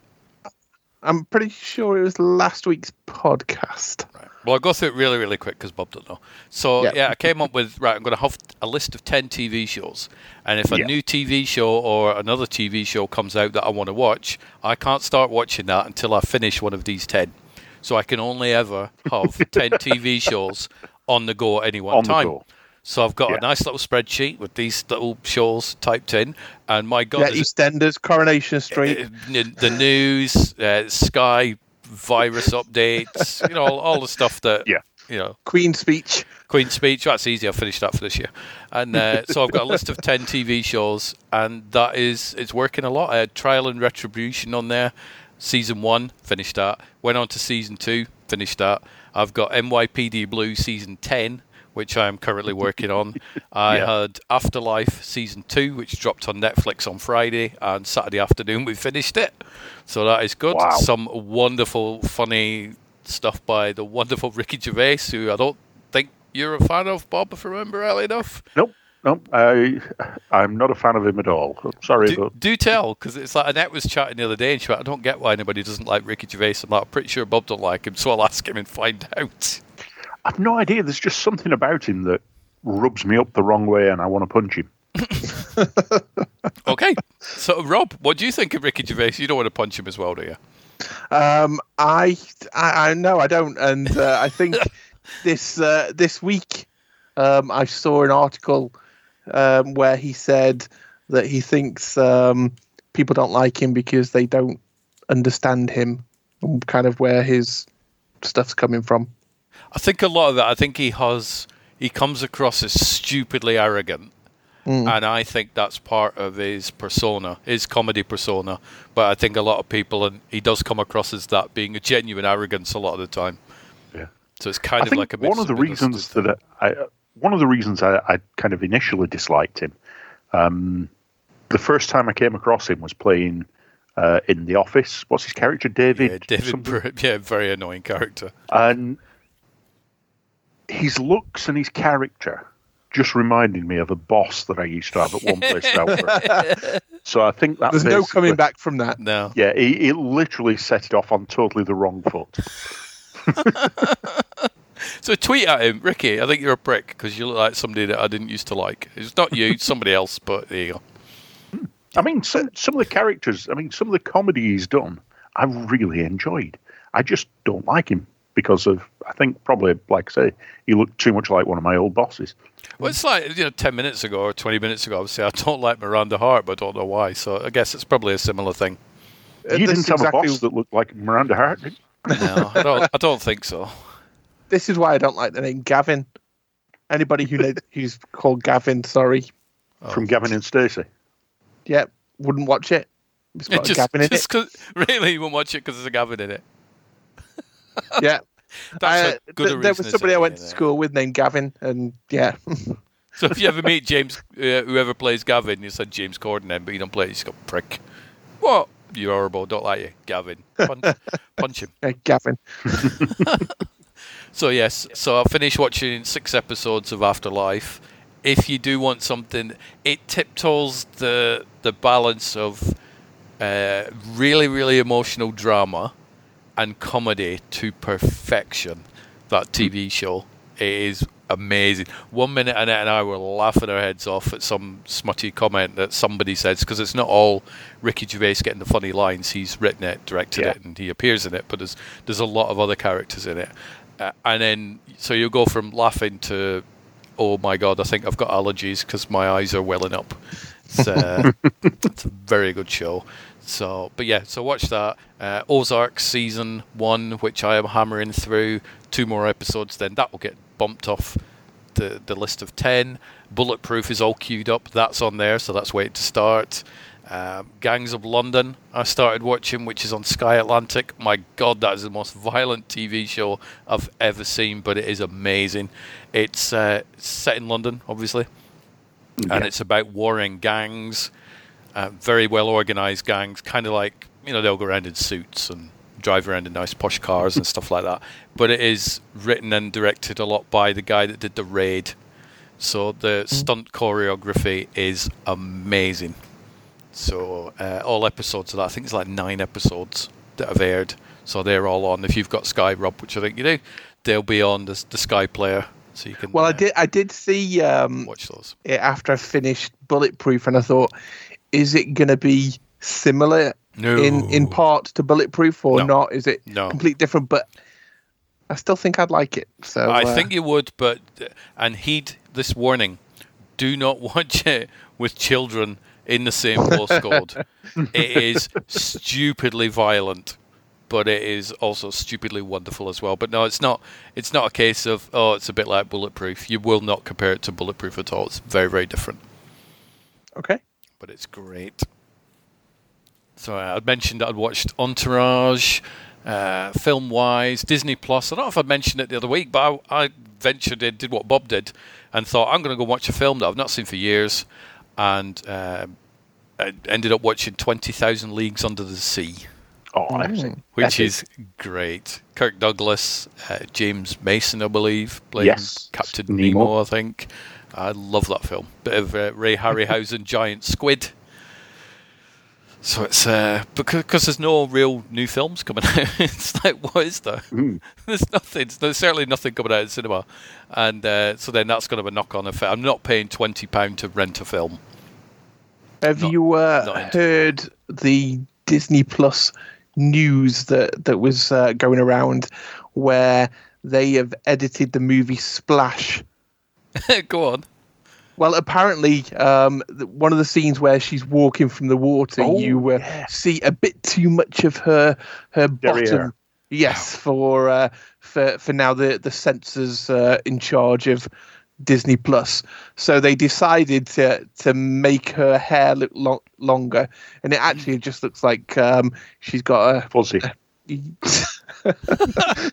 I'm pretty sure it was last week's podcast. Well, I'll go through it really, really quick because Bob don't know. So, yeah. Yeah. I came up with, right, I'm going to have a list of 10 TV shows. And if a Yeah. new TV show or another TV show comes out that I want to watch, I can't start watching that until I finish one of these 10. So I can only ever have 10 TV shows on the go at any one On the time. go. So I've got Yeah. a nice little spreadsheet with these little shows typed in. And my God, Yeah, EastEnders, Coronation Street. uh, the news, uh, Sky virus updates, you know, all, all the stuff that, Yeah. you know, Queen's Speech. Queen's Speech. That's easy. I've finished that for this year, and uh, so I've got a list of ten TV shows, and that is it's working a lot. I had Trial and Retribution on there, season one, finished that. Went on to season two, finished that. I've got NYPD Blue season ten, which I am currently working on. I Yeah. had Afterlife season two, which dropped on Netflix on Friday, and Saturday afternoon we finished it. So that is good. Wow. Some wonderful, funny stuff by the wonderful Ricky Gervais, who I don't think you're a fan of, Bob, if I remember early enough. Nope, nope. I, I'm not a fan of him at all. Sorry, Do, but do tell, because it's like Annette was chatting the other day, and she went, "I don't get why anybody doesn't like Ricky Gervais." I'm like, pretty sure Bob don't like him, so I'll ask him and find out. I've no idea. There's just something about him that rubs me up the wrong way, and I want to punch him. Okay, so Rob, what do you think of Ricky Gervais? You don't want to punch him as well, do you? Um, I, I, I no, I don't, and uh, I think this uh, this week um, I saw an article um, where he said that he thinks um, people don't like him because they don't understand him, and kind of where his stuff's coming from. I think a lot of that. I think he has. He comes across as stupidly arrogant, Mm. and I think that's part of his persona, his comedy persona. But I think a lot of people, and he does come across as that, being a genuine arrogance a lot of the time. Yeah. So it's kind I of think like a one of the reasons that I, I one of the reasons I, I kind of initially disliked him. Um, the first time I came across him was playing uh, in The Office. What's his character, David? Yeah, David. something? Br- yeah, very annoying character. And his looks and his character just reminded me of a boss that I used to have at one place in Alfred. So I think that There's no coming back from that. No. Yeah, he, he literally set it off on totally the wrong foot. So tweet at him, Ricky. I think you're a prick because you look like somebody that I didn't used to like. It's not you, it's somebody else. But there you go. Hmm. I mean, some some of the characters. I mean, some of the comedy he's done, I really enjoyed. I just don't like him because of. I think probably, like I say, he looked too much like one of my old bosses. Well, it's like you know, ten minutes ago or twenty minutes ago, obviously I don't like Miranda Hart, but I don't know why. So I guess it's probably a similar thing. You that's didn't have a exactly- boss that looked like Miranda Hart, did you? No, I don't. I don't think so. This is why I don't like the name Gavin. Anybody who knows, who's called Gavin, sorry, from Gavin and Stacey. yeah, wouldn't watch it. It's got a just, Gavin in just 'cause- really, you won't watch it because there's a Gavin in it. it. Yeah. That's Uh, good th- there was somebody I went to isn't school with named Gavin, and yeah, So if you ever meet James, uh, whoever plays Gavin, you said James Corden then, but you don't play it, you just go prick. What? You're horrible. Don't like you, Gavin. Punch, punch him. Uh, Gavin. So yes, so I finished watching six episodes of Afterlife. If you do want something, it tiptoes the the balance of uh, really really emotional drama and comedy to perfection. That TV show it is amazing. One minute Annette and I were laughing our heads off at some smutty comment that somebody says because it's not all Ricky Gervais getting the funny lines. He's written it, directed Yeah. it, and he appears in it. But there's there's a lot of other characters in it, uh, and then so you go from laughing to oh my god, I think I've got allergies because my eyes are welling up. It's, uh, it's a very good show. So, but yeah, so watch that. Uh, Ozark season one, which I am hammering through. Two more episodes, then that will get bumped off the the list of ten. Bulletproof is all queued up. That's on there, so that's waiting to start. Um, Gangs of London, I started watching, which is on Sky Atlantic. My God, that is the most violent TV show I've ever seen, but it is amazing. It's uh, set in London, obviously, and it's about warring gangs, uh, very well organized gangs, kind of like you know they'll go around in suits and drive around in nice posh cars and stuff like that. But it is written and directed a lot by the guy that did the Raid, so the stunt choreography is amazing. So uh, all episodes of that, I think it's like nine episodes that have aired. So they're all on. If you've got Sky Rob, which I think you do, they'll be on the, the Sky Player, so you can. well, I uh, did I did see um, watch those it after I finished Bulletproof, and I thought, is it going to be similar No. in in part to Bulletproof or No. not? Is it No. completely different? But I still think I'd like it. So I uh, think you would, but and heed this warning: do not watch it with children in the same postcode. it is stupidly violent, but it is also stupidly wonderful as well. But no, it's not. It's not a case of oh, it's a bit like Bulletproof. You will not compare it to Bulletproof at all. It's very, very different. Okay. but it's great. So uh, I'd mentioned that I'd watched Entourage, uh, film wise, Disney Plus. I don't know if I mentioned it the other week, but I, I ventured in, did what Bob did, and thought I'm going to go watch a film that I've not seen for years, and um I ended up watching Twenty Thousand Leagues Under the Sea. Oh, I've seen. Which is great. Kirk Douglas, uh, James Mason, I believe, playing Yes. Captain Nemo. Nemo. I think. I love that film. Bit of uh, Ray Harryhausen, giant squid. So it's uh, because cause there's no real new films coming out. it's like what is there? There's nothing. There's certainly nothing coming out in cinema, and uh, so then that's going to have a knock-on effect. I'm not paying twenty pound to rent a film. Have Not- you uh, heard the Disney Plus news that that was uh, going around where they have edited the movie Splash? Go on. Well, apparently, um, one of the scenes where she's walking from the water, Oh, you uh, see a bit too much of her her Derriere. bottom. Yes, for uh, for for now the the censors uh, in charge of Disney Plus, so they decided to to make her hair look lo- longer, and it actually just looks like um, she's got a Fuzzy.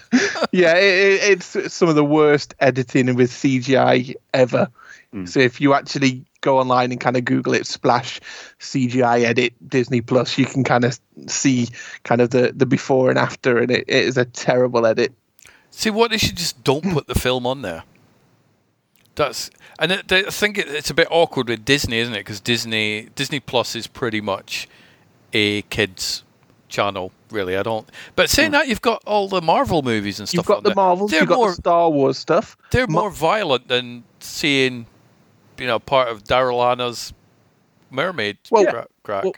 yeah, it, it- it's some of the worst editing with CGI ever. Hmm. So if you actually go online and kind of Google it, splash CGI edit Disney Plus, you can kind of see kind of the, the before and after, and it, it is a terrible edit. See, what if you just don't put the film on there? That's and it, I think it, it's a bit awkward with Disney, isn't it? Because Disney Disney Plus is pretty much a kids channel, really. I don't. But saying that, you've got all the Marvel movies and stuff. You've got the there. Marvels, They're you've got more the Star Wars stuff. they're more violent than seeing, you know, part of Daryl Hannah's mermaid Well, cra- crack. well,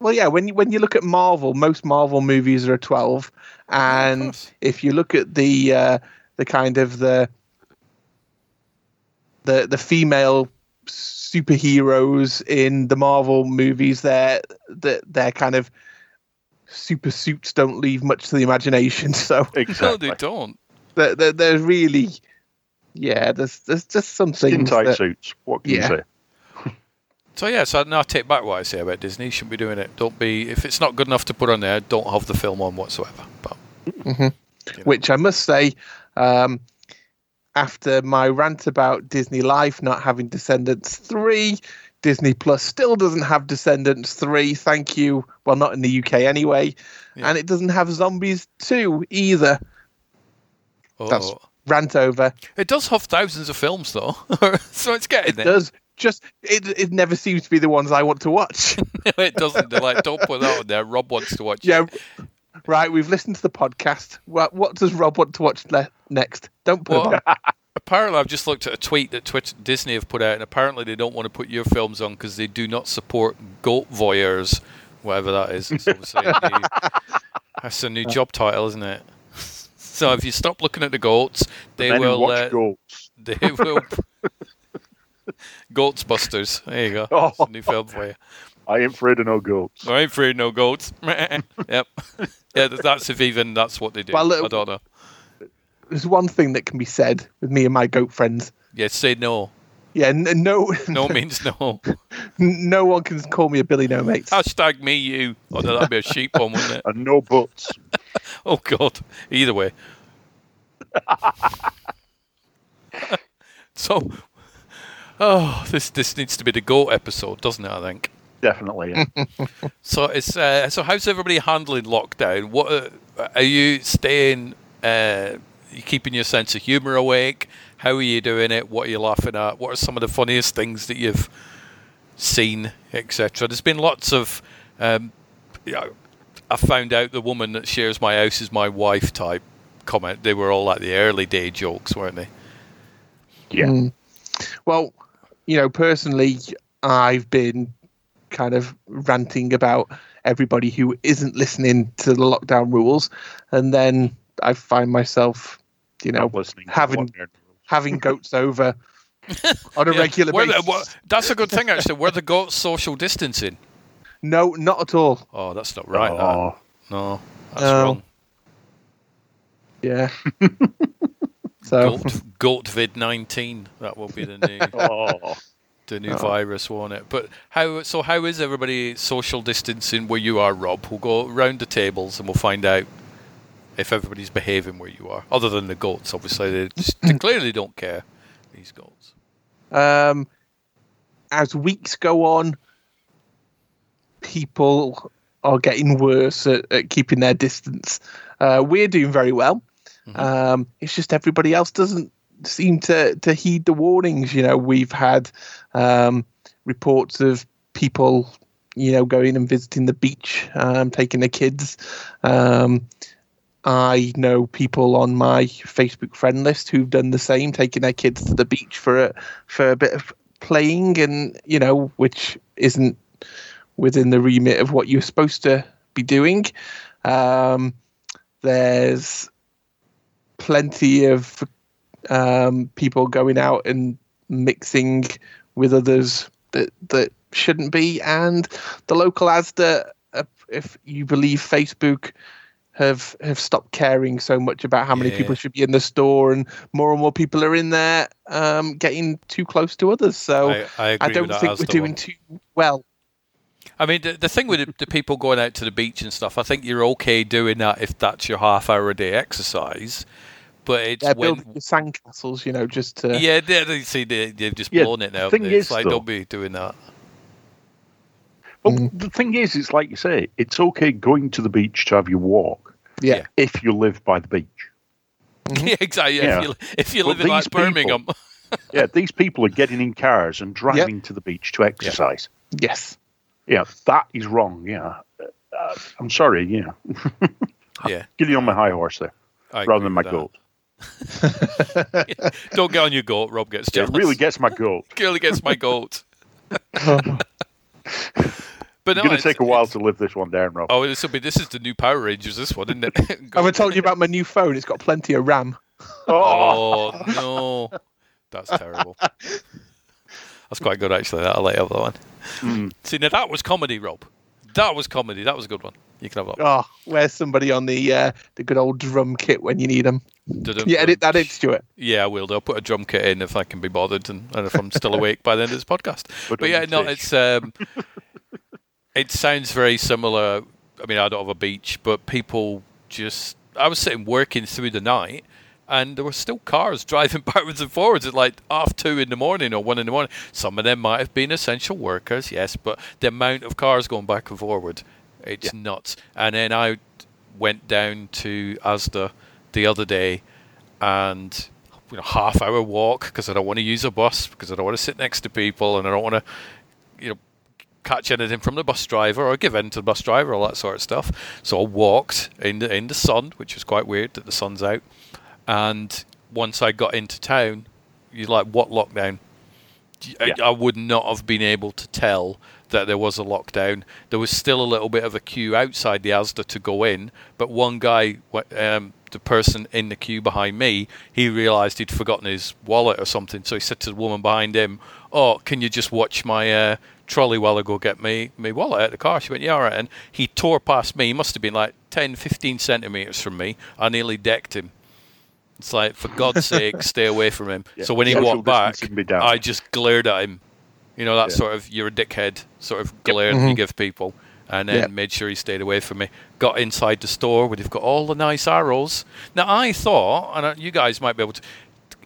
Well, yeah. When you, when you look at Marvel, most Marvel movies are a twelve, and if you look at the uh, the kind of the the the female superheroes in the Marvel movies, they're they're, they're kind of super suits don't leave much to the imagination. So no, they don't. they're, they're, they're really yeah. There's there's just some Skin things tight that- suits. What can Yeah. you say? So yeah, so now I take back what I say about Disney. You shouldn't be doing it. Don't be if it's not good enough to put on there. Don't have the film on whatsoever. But hmm Which I must say, um, after my rant about Disney Life not having Descendants 3, Disney Plus still doesn't have Descendants 3. Thank you. Well, not in the UK anyway. And it doesn't have Zombies 2 either. Oh. That's Oh. rant over. it does have thousands of films though, so it's getting It there. does. Just it, it never seems to be the ones I want to watch. it doesn't. They're like, don't put that on there. Rob wants to watch. yeah. Right, we've listened to the podcast. What, what does Rob want to watch le- next? Don't put it Well. Apparently, I've just looked at a tweet that Twitch, Disney have put out, and apparently they don't want to put your films on because they do not support goat voyeurs, whatever that is. It's obviously a new, that's a new job title, isn't it? So if you stop looking at the goats, they men will. watch uh, goats. They will. Goats Busters. There you go. Oh. That's a new film for you. I ain't afraid of no goats. I ain't afraid of no goats. yep. Yeah, that's if even that's what they do. Well, I don't know. There's one thing that can be said with me and my goat friends. Yeah, say no. Yeah, n- no, No means no. no one can call me a Billy No Mates. Hashtag me you. Oh, no, that'd be a sheep one, wouldn't it? And no buts. Oh God. Either way. so, oh, this this needs to be the goat episode, doesn't it? I think. Definitely. Yeah. So it's uh, so how's everybody handling lockdown? What uh, are you staying? Uh, you keeping your sense of humour awake? How are you doing it? What are you laughing at? What are some of the funniest things that you've seen, etc.? There's been lots of. Um, you know, I found out the woman that shares my house is my wife type comment. They were all like the early day jokes, weren't they? Yeah. Mm. Well, you know, personally, I've been kind of ranting about everybody who isn't listening to the lockdown rules, and then I find myself, you know, having having goats over on a Yeah. regular Were the- basis. that's a good thing, actually. Were the goats social distancing? No, not at all. Oh, that's not right. Oh. That. No, that's No. wrong. Yeah. so Goat, Goatvid nineteen. That will be the new Oh. the new Oh. virus, won't it? But how? So how is everybody social distancing where you are, Rob? We'll go round the tables and we'll find out if everybody's behaving where you are. Other than the goats, obviously, they, just, they clearly don't care. These goats. um, as weeks go on, people are getting worse at, at keeping their distance. Uh, we're doing very well. Um, it's just everybody else doesn't seem to to heed the warnings. You know, we've had um, reports of people, you know, going and visiting the beach, um, taking their kids. Um, I know people on my Facebook friend list who've done the same, taking their kids to the beach for a for a bit of playing, and you know, which isn't within the remit of what you're supposed to be doing. Um, there's plenty of um, people going out and mixing with others that that shouldn't be, and the local ASDA, if you believe Facebook, have have stopped caring so much about how many Yeah. people should be in the store, and more and more people are in there um, getting too close to others. So I- I agree don't think we're doing one. too well. I mean, the, the thing with the, the people going out to the beach and stuff, I think you're okay doing that if that's your half hour a day exercise. but it's They're when building sandcastles, you know, just to. yeah, they, they see they, they've just Yeah, blown it now. thing It's is, like though- don't be doing that. Well, Mm. the thing is, it's like you say, it's okay going to the beach to have your walk Yeah. if you live by the beach. Yeah, exactly. Yeah. If you if you live in like these people- Birmingham, Yeah, these people are getting in cars and driving to the beach to exercise. Yes. Yeah, that is wrong. Yeah, uh, I'm sorry. Yeah, yeah, get you on my high horse there, I rather than my goat. don't get on your goat. Rob gets It really gets my goat. really gets my goat. But no, It's going to take a while to live this one down, Rob. Oh, this will be. This is the new Power Rangers. This one, isn't it? I Have I told you about my new phone? It's got plenty of RAM. oh no, that's terrible. That's quite good, actually. That I like that one. Hmm. See, now that was comedy, Rob. That was comedy. That was a good one. You can have that. Oh, where's somebody on the uh, the good old drum kit when you need them? Can you edit that in, Stuart? Yeah, I will. I'll put a drum kit in if I can be bothered, and, and if I'm still awake by the end of this podcast. But But, yeah, no, fish. it's um, it sounds very similar. I mean, I don't have a beach, but people just. I was sitting working through the night, and there were still cars driving backwards and forwards at like half two in the morning or one in the morning. Some of them might have been essential workers, yes, but the amount of cars going back and forward, it's nuts. And then I went down to Asda the other day, and you know, half hour walk because I don't want to use a bus because I don't want to sit next to people and I don't want to, you know, catch anything from the bus driver or give in to the bus driver, all that sort of stuff. So I walked in the in the sun, which was quite weird that the sun's out. And once I got into town, you're like what lockdown? I, I would not have been able to tell that there was a lockdown. There was still a little bit of a queue outside the ASDA to go in, but one guy, um, the person in the queue behind me, he realised he'd forgotten his wallet or something. So he said to the woman behind him, "Oh, can you just watch my uh, trolley while I go get me my wallet out of the car?" She went, "Yeah, all right." And he tore past me. He must have been like 10, 15 centimeters from me. I nearly decked him. It's like, for God's sake, stay away from him. Yeah, So when he social walked back, distancing be down. I just glared at him. You know, that Yeah. sort of, you're a dickhead sort of glare that Mhm. you give people. And then Yep. made sure he stayed away from me. Got inside the store where they've got all the nice arrows. Now, I thought, and you guys might be able to,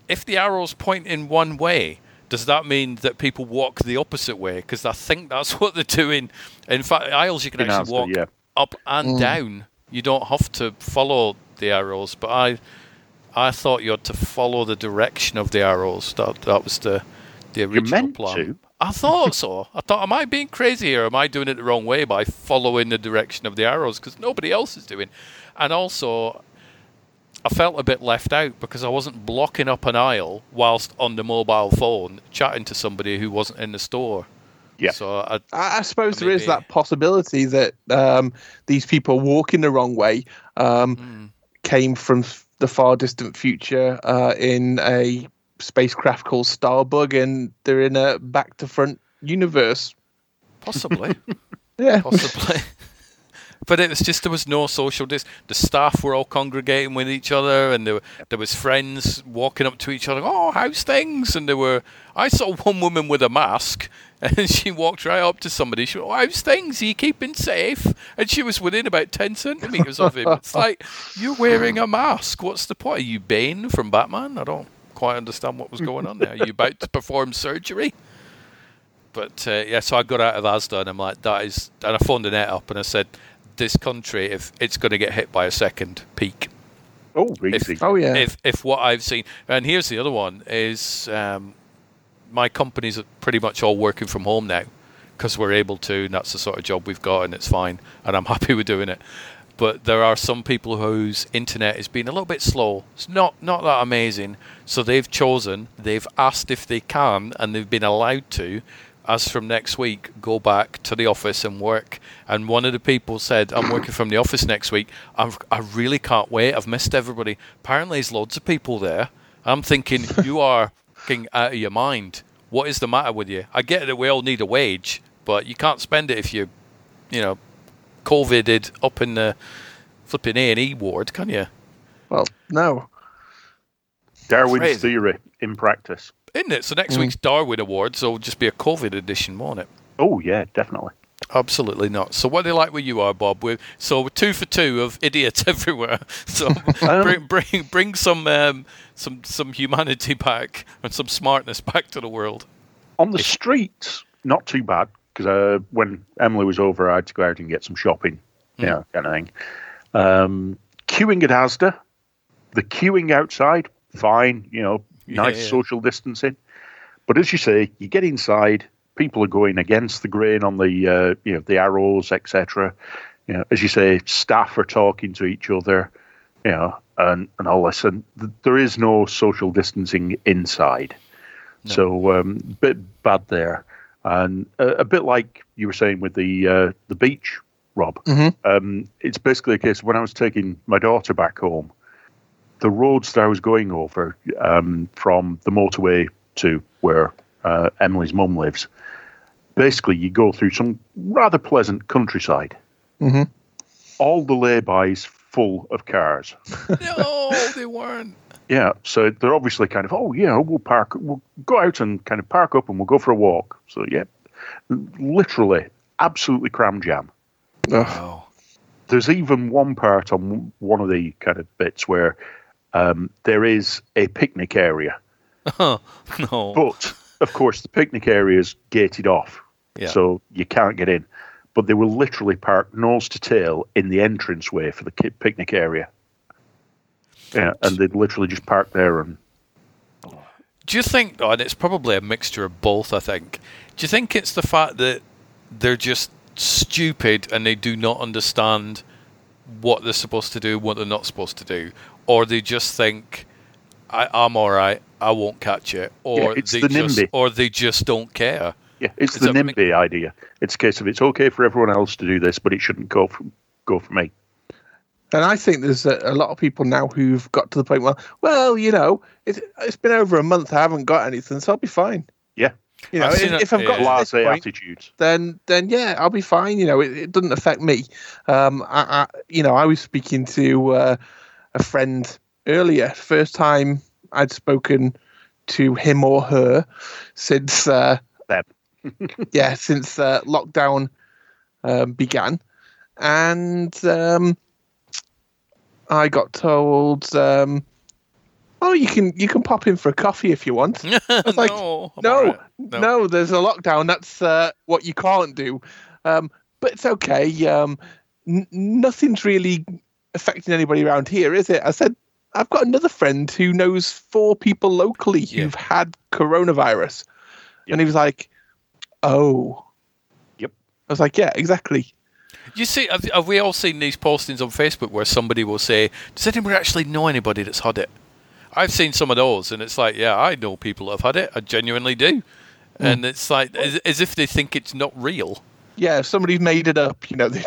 if the arrows point in one way, does that mean that people walk the opposite way? Because I think that's what they're doing. In fact, aisles you can In actually Asda, walk yeah. up and Mm. down. You don't have to follow the arrows. But I, I thought you had to follow the direction of the arrows. That that was the the original meant plan. to. I thought so. I thought, am I being crazy here? Am I doing it the wrong way by following the direction of the arrows? Because nobody else is doing. And also, I felt a bit left out because I wasn't blocking up an aisle whilst on the mobile phone chatting to somebody who wasn't in the store. Yeah. So I, I, I suppose there is Maybe. that possibility that um, these people walking the wrong way um, Hmm. came from the far distant future uh, in a spacecraft called Starbug, and they're in a back to front universe. possibly. Yeah. possibly. But it was just there was no social dis. The staff were all congregating with each other, and there were, there was friends walking up to each other. Oh, how's things? And there were. I saw one woman with a mask, and she walked right up to somebody. She went, oh, "How's things? Are you keeping safe?" And she was within about ten centimeters of him. It's like you're wearing a mask. What's the point? Are you Bane from Batman? I don't quite understand what was going on there. Are you about to perform surgery? But uh, yeah, so I got out of Asda and I'm like, that is, and I phoned the net up and I said, this country, if it's going to get hit by a second peak, Oh, easy. Oh yeah. if if what I've seen, and here's the other one is, um, my companies are pretty much all working from home now because we're able to, and that's the sort of job we've got, and it's fine, and I'm happy with doing it. But there are some people whose internet has been a little bit slow. It's not not that amazing, so they've chosen, they've asked if they can, and they've been allowed to. As from next week, go back to the office and work. And one of the people said, "I'm working from the office next week. I'm, I really can't wait. I've missed everybody. Apparently, there's loads of people there. I'm thinking you are fucking out of your mind. What is the matter with you? I get that we all need a wage, but you can't spend it if you, you know, COVIDed up in the flipping A and E ward, can you? Well, no. Darwin's Crazy. theory in practice. Isn't it? So next Mm. week's Darwin Awards will just be a COVID edition, won't it? Oh yeah, definitely. Absolutely not. So what do you like where you are, Bob? We're, so we're two for two of idiots everywhere. So bring bring bring some um, some some humanity back and some smartness back to the world. On the streets, not too bad because uh, when Emily was over, I had to go out and get some shopping, Hmm. yeah, kind of thing. Um, queuing at Asda, the queuing outside, fine, you know, nice yeah. social distancing. But as you say, you get inside, people are going against the grain on the uh, you know the arrows, etc. You know, as you say, staff are talking to each other, you know, and and all this, and th- there is no social distancing inside. So um, bit bad there, and a, a bit like you were saying with the uh, the beach, Rob. Mhm. Um, it's basically a case when I was taking my daughter back home, the roads that I was going over um, from the motorway to where uh, Emily's mum lives, basically you go through some rather pleasant countryside. Mm-hmm. All the laybys full of cars. no, they weren't. Yeah, so they're obviously kind of, oh yeah, we'll park, we'll go out and kind of park up and we'll go for a walk. So yeah, literally, absolutely cram jam. Wow. There's even one part on one of the kind of bits where um, there is a picnic area, no. but of course the picnic area is gated off, Yeah. so you can't get in. But they will literally park nose to tail in the entranceway for the picnic area. Yeah, and they'd literally just park there and Do you think, oh, and it's probably a mixture of both, I think. Do you think it's the fact that they're just stupid and they do not understand what they're supposed to do, what they're not supposed to do? Or they just think, I, I'm all right, I won't catch it. Or, Yeah, it's they the just, NIMBY. or they just don't care. Yeah, it's Is the that NIMBY idea. It's a case of it's okay for everyone else to do this, but it shouldn't go for, go for me. And I think there's a, a lot of people now who've got to the point where, well, you know, it, it's been over a month, I haven't got anything, so I'll be fine. Yeah. You know, I've if, if I've got yeah. to this point, attitudes. then then yeah, I'll be fine. You know, it, it doesn't affect me. Um, I, I you know, I was speaking to uh, a friend earlier, first time I'd spoken to him or her since uh, Them. yeah, since uh, lockdown um, began, and um, I got told, um, "Oh, you can you can pop in for a coffee if you want." I was like, no, I'm no, no, there's a lockdown. That's uh, what you can't do. Um, but it's okay. Um, n- nothing's really affecting anybody around here, is it? I said, I've got another friend who knows four people locally who've had coronavirus. And he was like, oh. Yep. I was like, yeah, exactly. You see, have, have we all seen these postings on Facebook where somebody will say, "Does anybody actually know anybody that's had it?" I've seen some of those, and it's like, yeah, I know people that have had it. I genuinely do, and it's like as, as if they think it's not real. Yeah, if somebody's made it up, you know, they,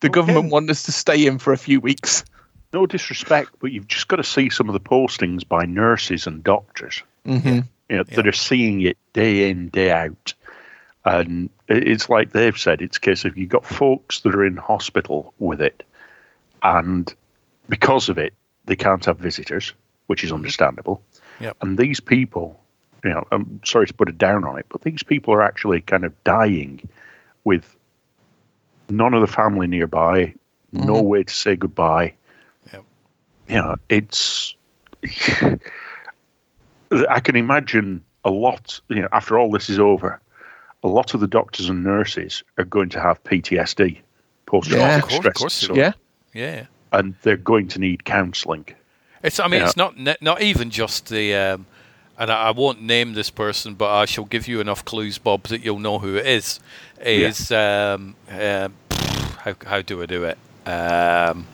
the government want us to stay in for a few weeks. No disrespect, but you've just got to see some of the postings by nurses and doctors. Mm-hmm. you know, that are seeing it day in, day out. And it's like they've said, it's a case of you've got folks that are in hospital with it, and because of it, they can't have visitors, which is understandable. Yep. And these people, you know, I'm sorry to put it down on it, but these people are actually kind of dying with none of the family nearby, no Mhm. way to say goodbye. Yep. You know, it's. I can imagine a lot, you know, after all this is over, a lot of the doctors and nurses are going to have PTSD, post Yeah, traumatic of course, stress of course they disorder. Yeah. and they're going to need counselling. It's. I mean, Yeah. it's not not even just the. Um, and I, I won't name this person, but I shall give you enough clues, Bob, that you'll know who it is. Is um, um, how how do I do it? Um,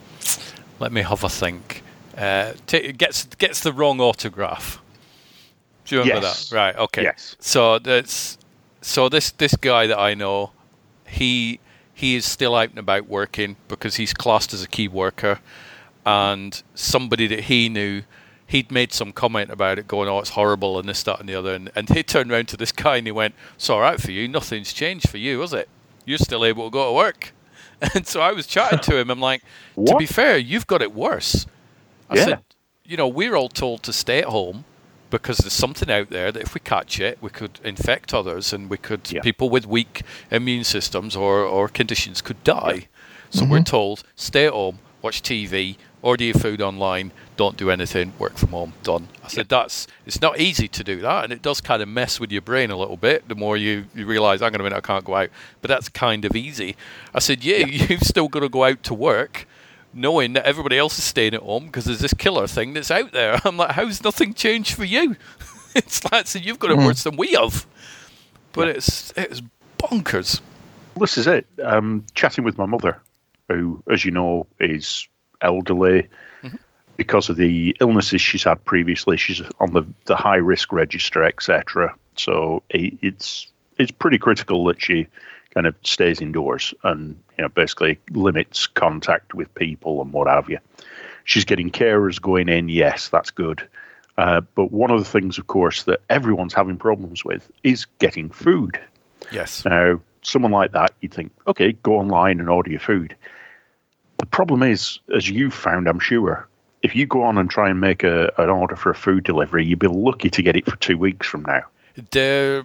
let me have a think. Uh, t- gets gets the wrong autograph. Do you remember Yes. that? Right. Okay. Yes. So that's so this this guy that I know, he he is still out and about working because he's classed as a key worker, and somebody that he knew, he'd made some comment about it, going, "Oh, it's horrible," and this, that, and the other, and and he turned around to this guy and he went, "It's all right for you. Nothing's changed for you, is it? You're still able to go to work." And so I was chatting to him. I'm like, "To be fair, you've got it worse." I Yeah. said, "You know, we're all told to stay at home." because there's something out there that if we catch it, we could infect others, and we could people with weak immune systems or, or conditions could die. So we're mm-hmm. told stay at home, watch TV, order your food online, don't do anything, work from home, done. I said that's it's not easy to do that, and it does kind of mess with your brain a little bit. The more you, you realise, I'm going to minute, I can't go out, but that's kind of easy. I said, yeah, you've still got to go out to work. Knowing that everybody else is staying at home because there's this killer thing that's out there. I'm like, how's nothing changed for you? it's like, so you've got it Mm. worse than we have. But it's it's bonkers. This is it. Um, chatting with my mother, who, as you know, is elderly because of the illnesses she's had previously. She's on the, the high risk register, etc. So it, it's it's pretty critical that she kind of stays indoors and you know basically limits contact with people and what have you. She's getting carers going in. Yes, that's good. Uh, but one of the things, of course, that everyone's having problems with is getting food. Yes. Now, someone like that, you'd think, okay, go online and order your food. The problem is, as you've found, I'm sure, if you go on and try and make a, an order for a food delivery, you'd be lucky to get it for two weeks from now. There,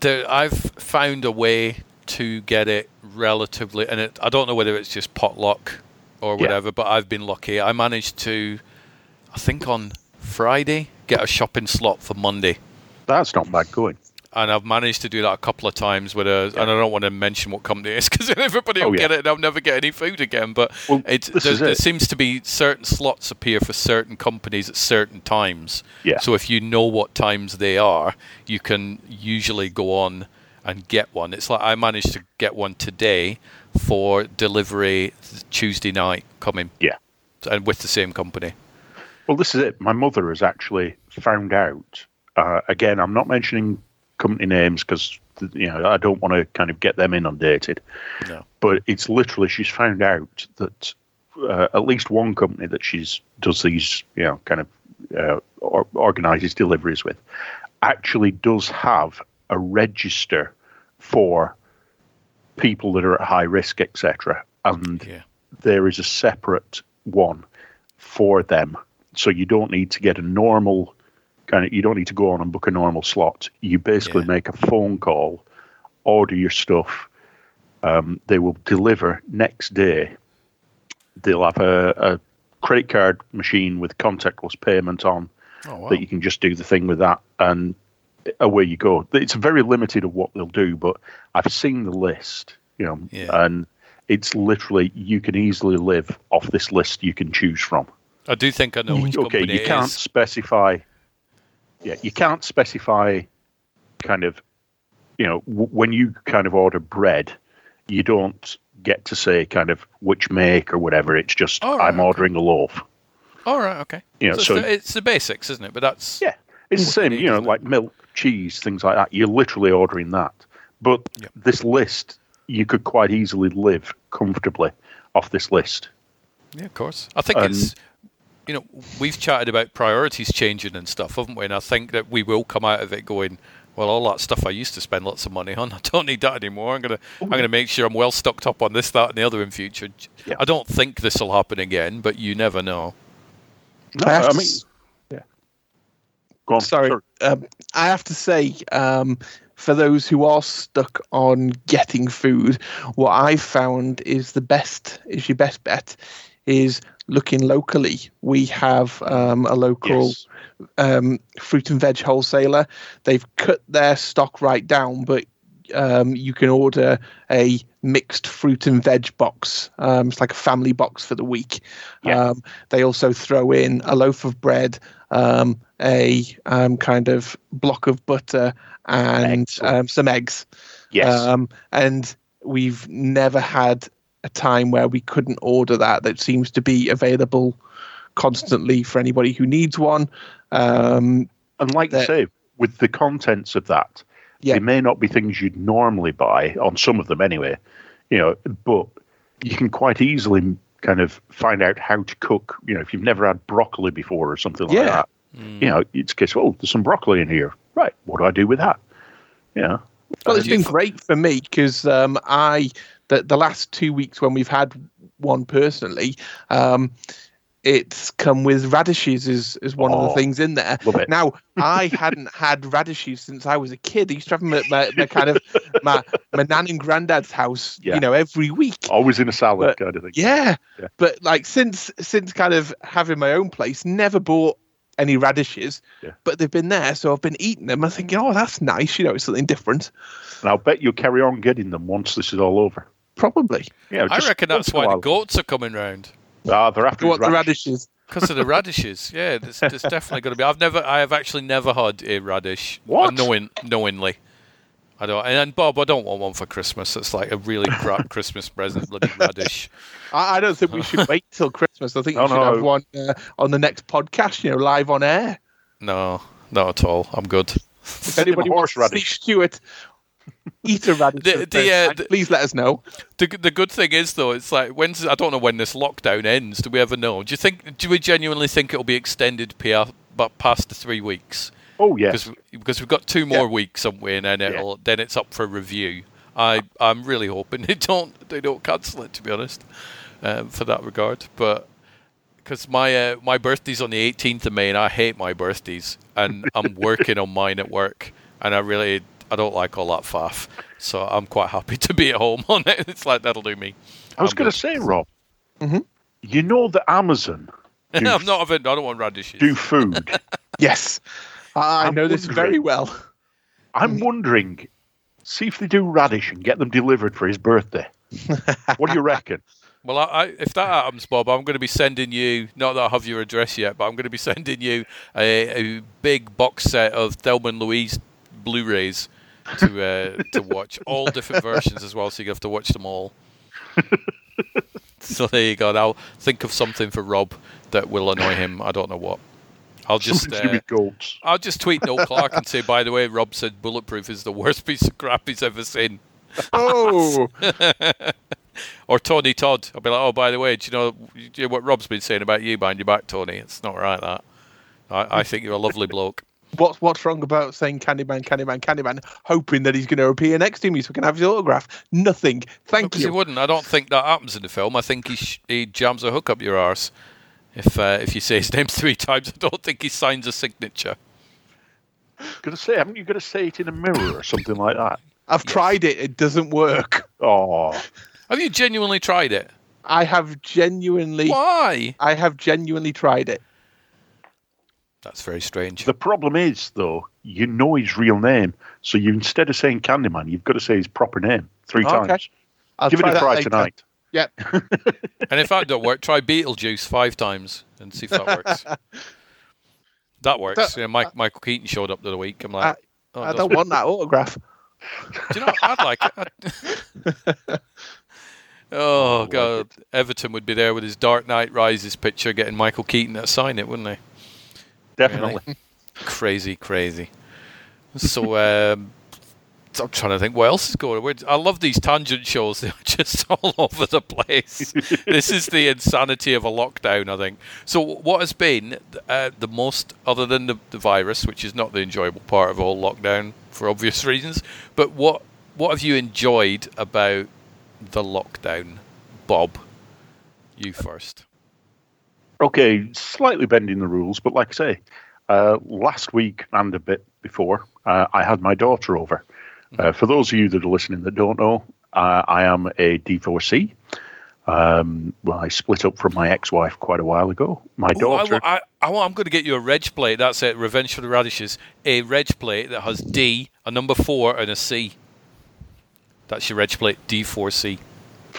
there. I've found a way to get it relatively, and it, I don't know whether it's just potluck or Yeah. whatever, but I've been lucky. I managed to, I think on Friday, get a shopping slot for Monday. That's not bad going. And I've managed to do that a couple of times with a, and I don't want to mention what company it is because everybody Oh, will yeah. get it and I'll never get any food again. But it, this there, is there seems to be certain slots appear for certain companies at certain times. Yeah. So if you know what times they are, you can usually go on and get one. It's like I managed to get one today for delivery Tuesday night coming. Yeah. And with the same company. Well, this is it. My mother has actually found out. Uh, again, I'm not mentioning company names because you know I don't want to kind of get them inundated. No. But it's literally she's found out that uh, at least one company that she's does these you know kind of uh, or, organizes deliveries with actually does have a register for people that are at high risk, etc. And there is a separate one for them. So you don't need to get a normal kind of you don't need to go on and book a normal slot. You basically make a phone call, order your stuff. Um, they will deliver next day. They'll have a, a credit card machine with contactless payment on Oh, wow. that you can just do the thing with that and away you go. It's very limited of what they'll do, but I've seen the list, you know, and it's literally you can easily live off this list you can choose from. I do think I know which okay, company you it can't is. specify. Yeah, you can't specify kind of, you know, w- when you kind of order bread, you don't get to say kind of which make or whatever. It's just right, I'm ordering a loaf. All right, okay. You know, so, so- it's, the, it's the basics, isn't it? But that's yeah, It's the same, you know, like milk, cheese, things like that. You're literally ordering that. But this list, you could quite easily live comfortably off this list. Yeah, of course. I think Um, it's you know we've chatted about priorities changing and stuff, haven't we? And I think that we will come out of it going. Well, all that stuff I used to spend lots of money on, I don't need that anymore. I'm gonna, I'm gonna make sure I'm well stocked up on this, that, and the other in future. I don't think this will happen again, but you never know. I have I to mean- s- Go on, sorry, Um, I have to say, um, for those who are stuck on getting food, what I've found is the best is your best bet is looking locally. We have um, a local um, fruit and veg wholesaler. They've cut their stock right down, but um, you can order a mixed fruit and veg box. Um, it's like a family box for the week. Um, they also throw in a loaf of bread, um, a um, kind of block of butter, and um, some eggs. Yes. Um, and we've never had a time where we couldn't order that. That seems to be available constantly for anybody who needs one. Um, and like you say, with the contents of that, yeah. they may not be things you'd normally buy on some of them anyway, you know, but you can quite easily kind of find out how to cook. You know, if you've never had broccoli before or something like Yeah. that, you know, it's a case, oh, there's some broccoli in here. Right. What do I do with that? Yeah. Well, it's been great for me because um, I the the last two weeks when we've had one personally, um, it's come with radishes as, as one of Oh, the things in there. Now, I hadn't had radishes since I was a kid. I used to have them at my, my kind of my, my nan and granddad's house, Yeah. you know, every week. Always in a salad But- kind of thing. Yeah. Yeah. But like since since kind of having my own place, never bought any radishes. Yeah. But they've been there, so I've been eating them. I'm thinking, oh, that's nice. You know, it's something different. And I'll bet you'll carry on getting them once this is all over. Probably. Yeah, I reckon that's why the goats are coming round. Ah, they're after What the radishes? Because of the radishes, yeah, there's, there's definitely going to be. I've never, I have actually never had a radish. What? Knowing, knowingly, I don't. And, and Bob, I don't want one for Christmas. It's like a really crap Christmas present, bloody radish. I, I don't think we should wait till Christmas. I think Oh, we should no. have one uh, on the next podcast, you know, live on air. No, not at all. I'm good. If anybody wants to see Stuart eat a radish, The- for the, uh, the- please let us know. The, the good thing is though, it's like when's I don't know when this lockdown ends. Do we ever know? Do you think? Do we genuinely think it'll be extended pia- but past the three weeks? Oh yes. Because because we've got two more weeks, haven't we? And then it'll then it's up for review. I I'm really hoping they don't they don't cancel it. To be honest, um, for that regard, but. Because my uh, my birthday's on the 18th of May, and I hate my birthdays, and I'm working on mine at work, and I really I don't like all that faff, so I'm quite happy to be at home on it. It's like that'll do me. I was going to say, Rob, Mhm. you know that Amazon do, I'm not having. I don't want radishes. do food. Yes, I I'm know this very well. I'm wondering, see if they do radish and get them delivered for his birthday. what do you reckon? Well, I, I, if that happens, Bob, I'm going to be sending you. Not that I have your address yet, but I'm going to be sending you a, a big box set of Thelma and Louise Blu-rays to uh, to watch all different versions as well, so you have to watch them all. so there you go. Now think of something for Rob that will annoy him. I don't know what. I'll just Something to do uh. I'll just tweet Noel Clarke and say, by the way, Rob said Bulletproof is the worst piece of crap he's ever seen. Oh, or Tony Todd. I'll be like, oh, by the way, do you know, do you know what Rob's been saying about you behind your back, Tony? It's not right, that. I, I think you're a lovely bloke. what's what's wrong about saying Candyman, Candyman, Candyman, hoping that he's going to appear next to me so we can have his autograph? Nothing. Thank Because he you. wouldn't. I don't think that happens in the film. I think he sh- he jams a hook up your arse. If uh, if you say his name three times, I don't think he signs a signature. Going to say, haven't you got to say it in a mirror or something like that? I've tried it. It doesn't work. Oh, Have you genuinely tried it? I have genuinely. Why? I have genuinely tried it. That's very strange. the problem is though, you know his real name, so you instead of saying Candyman, you've got to say his proper name three Okay. times. I'll Give it a that try later. tonight. Yep. And if that don't work, try Beetlejuice five times and see if that works. that works. So- yeah, Mike, Michael Keaton showed up the other week. I'm like, oh, I don't work. want that autograph. Do you know? I'd like it. I'd- oh god, Everton would be there with his Dark Knight Rises picture, getting Michael Keaton to sign it, wouldn't they? Definitely. Crazy, crazy. So, um, I'm trying to think what else is going on. I love these tangent shows. They're just all over the place. this is the insanity of a lockdown, I think. So, what has been uh, the most, other than the, the virus, which is not the enjoyable part of all lockdown for obvious reasons, but what what have you enjoyed about the lockdown, Bob? You first. Okay, slightly bending the rules, but like I say, uh, last week and a bit before, uh, I had my daughter over. Uh, for those of you that are listening that don't know, uh, I am a divorcee. Um, well, I split up from my ex-wife quite a while ago. My Ooh, daughter. I, I, I, am going to get you a reg plate. That's it. Revenge for the Radishes. A reg plate that has D, a number four, and a C. That's your reg plate, D4C.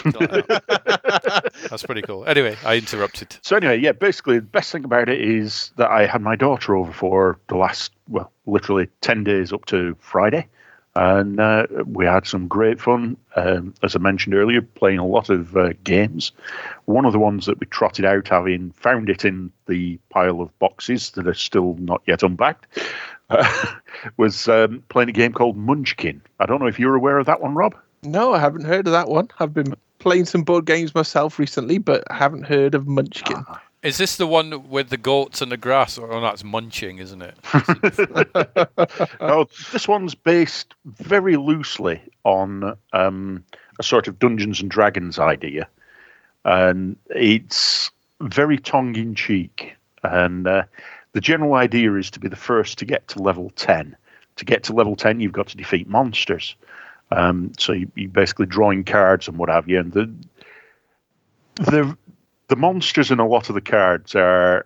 That's pretty cool. Anyway, I interrupted. So anyway, yeah, basically the best thing about it is that I had my daughter over for the last, well, literally ten days up to Friday, and uh, we had some great fun. Um, as I mentioned earlier, playing a lot of uh, games. One of the ones that we trotted out, having found it in the pile of boxes that are still not yet unpacked, uh, was um, playing a game called Munchkin. I don't know if you're aware of that one, Rob. No, I haven't heard of that one. I've been playing some board games myself recently, but I haven't heard of Munchkin. Is this the one with the goats and the grass? Oh, that's munching, isn't it? no, this one's based very loosely on um, a sort of Dungeons and Dragons idea, and it's very tongue in cheek. And uh, the general idea is to be the first to get to level 10. To get to level 10, you've got to defeat monsters. Um, so you, are basically drawing cards and what have you. And the, the, the monsters in a lot of the cards are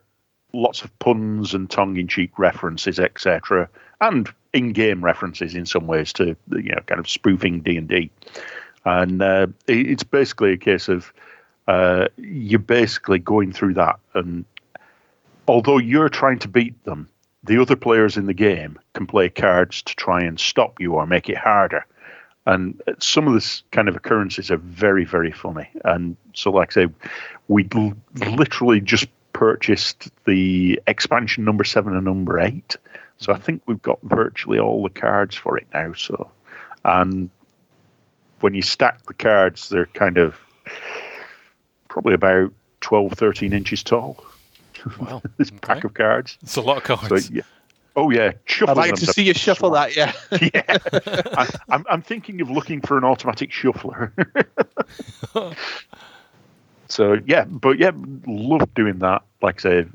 lots of puns and tongue in cheek references, etc. And in game references in some ways to, you know, kind of spoofing D&D. And uh, it, it's basically a case of uh, you're basically going through that and although you're trying to beat them, the other players in the game can play cards to try and stop you or make it harder. And some of this kind of occurrences are very, very funny. And so, like I say, we l- literally just purchased the expansion number seven and number eight. So I think we've got virtually all the cards for it now. So, and when you stack the cards, they're kind of probably about 12, 13 inches tall. Wow. this pack of cards. It's a lot of cards. So, yeah. Oh yeah, shuffle. I'd like to see you shuffle that. Yeah. yeah, I, I'm, I'm thinking of looking for an automatic shuffler. so yeah, but yeah, love doing that. Like I say,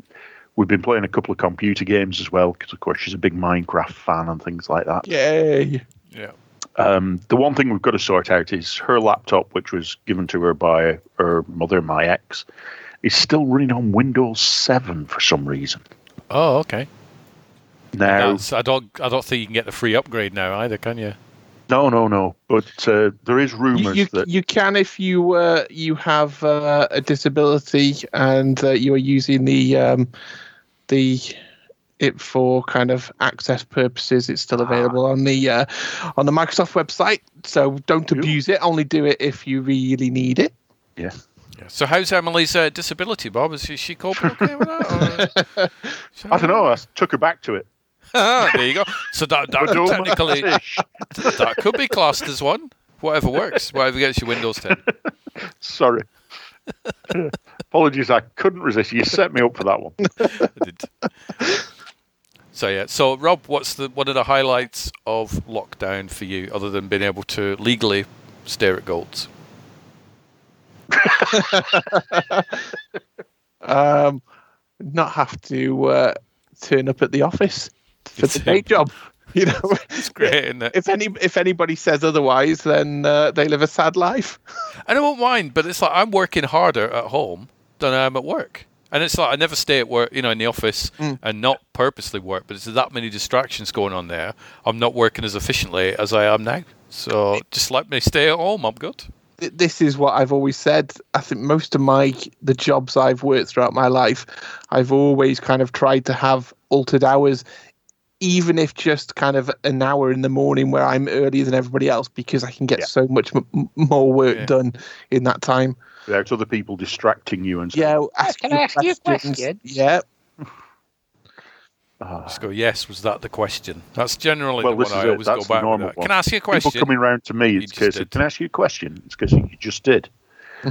we've been playing a couple of computer games as well because of course she's a big Minecraft fan and things like that. Yay. Yeah. Um, the one thing we've got to sort out is her laptop, which was given to her by her mother, my ex, is still running on Windows 7 for some reason. Oh, okay. Now, That's, I don't. I don't think you can get the free upgrade now either, can you? no, no, no. But uh, there is You, rumours you, that you can if you uh, you have uh, a disability and uh, you are using the um, the it for kind of access purposes. It's still available on the uh, on the Microsoft website. So don't abuse it. Only do it if you really need it. yeah. Yeah. So how's Emily's uh, disability, Bob? Is she, she coping okay with that? or- I don't know. I took her back to it. Ah, there you go. So that, that technically that could be classed as one. Whatever works. Whatever gets you Windows 10. Sorry. Apologies, I couldn't resist. You set me up for that one. I did. So yeah. So Rob, what's the one of the highlights of lockdown for you, other than being able to legally stare at goats? Um, not have to uh, turn up at the office for the day job. You know, It's great, isn't it? if any if anybody says otherwise, then uh, they live a sad life. And I won't mind, but it's like I'm working harder at home than I am at work. And it's like I never stay at work, you know, in the office and not purposely work, but it's that many distractions going on there. I'm not working as efficiently as I am now. So just let me stay at home. I'm good. This is what I've always said. I think most of my the jobs I've worked throughout my life, I've always kind of tried to have altered hours, even if just kind of an hour in the morning where I'm earlier than everybody else because I can get Yeah. so much m- m- more work Yeah. done in that time. Without other people distracting you and stuff. Yeah, ask can I ask you a question? Yeah, Ah. Just go, yes, was that the question? That's generally Well, the this one is I it. always That's go the back normal one. Can I ask you a question? People coming round to me, You it's a just case of, did. can I ask you a question? It's because you just did.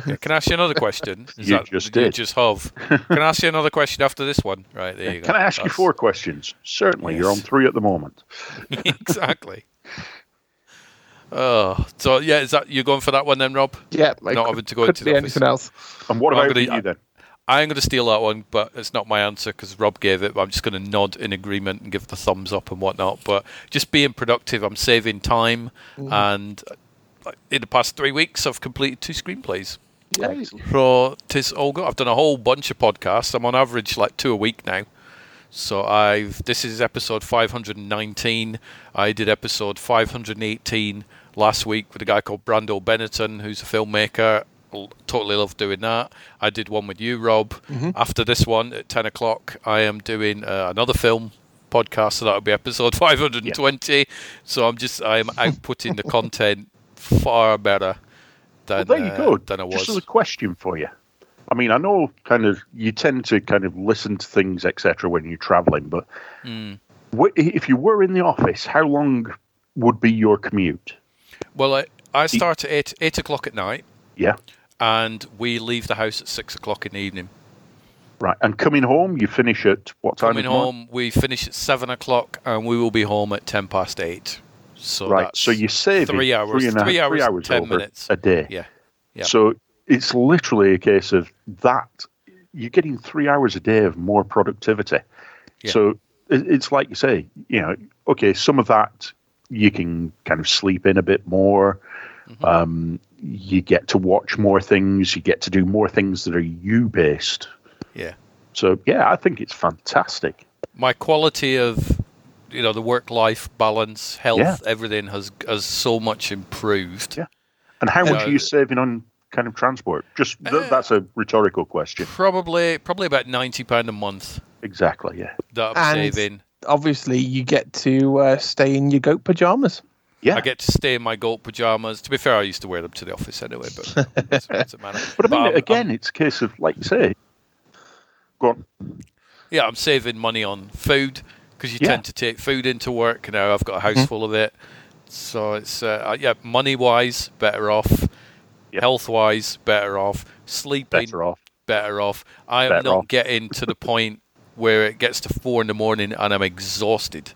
Yeah, can I ask you another question? Is You that- just You did. just have. Can I ask you another question after this one? Right, there you go. Can I ask you four questions? Certainly. You're on three at the moment. exactly. Oh, so yeah, is that you're going for that one then, Rob? yeah. Not having to go into the office. anything else. And what I'm about gonna- you then? I'm going to steal that one, but it's not my answer because Rob gave it. But I'm just going to nod in agreement and give the thumbs up and whatnot. But just being productive, I'm saving time, and uh, in the past three weeks, I've completed two screenplays. Yeah. So tis all good. I've done a whole bunch of podcasts. I'm on average like two a week now. So I've this is episode 519. I did episode 518 last week with a guy called Brando Benetton, who's a filmmaker. Totally love doing that. I did one with you, Rob. After this one at 10 o'clock, I am doing uh, another film podcast. So that'll be episode 520. So I'm just I am outputting the content far better than Well, there you uh, go. than I was. Just as a question for you. I mean, I know kind of you tend to kind of listen to things, etc., when you're traveling, but Mm. wh- if you were in the office, how long would be your commute? Well, I, I start at eight eight o'clock at night, Yeah. and we leave the house at six o'clock in the evening. Right. And coming home, you finish at what time? Coming in the morning? home, we finish at seven o'clock, and we will be home at ten past eight. So right. So you save three hours, three, and a- three three hours, and hours ten minutes a day. Yeah, yeah. So it's literally a case of that you're getting three hours a day of more productivity. Yeah. So it's like you say, you know, okay, some of that you can kind of sleep in a bit more. Mm-hmm. Um, you get to watch more things. You get to do more things that are you based. Yeah. So yeah, I think it's fantastic. My quality of you know the work life balance, health, Yeah. everything has has so much improved. Yeah. And how much know, are you saving on kind of transport? Just th- Uh, that's a rhetorical question. Probably probably about ninety pound a month Exactly. Yeah. that I'm And saving. obviously, you get to uh, stay in your goat pajamas. Yeah. I get to stay in my goat pajamas. To be fair, I used to wear them to the office anyway, but it doesn't matter. But I mean, I'm- again, I'm- it's a case of like you say. Go on. yeah, I'm saving money on food because you Yeah. tend to take food into work. You Now I've got a house full of it, so it's uh, yeah, money wise better off, health wise better off, sleeping Better off. better off. I am Better not off. getting to the point where it gets to four in the morning and I'm exhausted.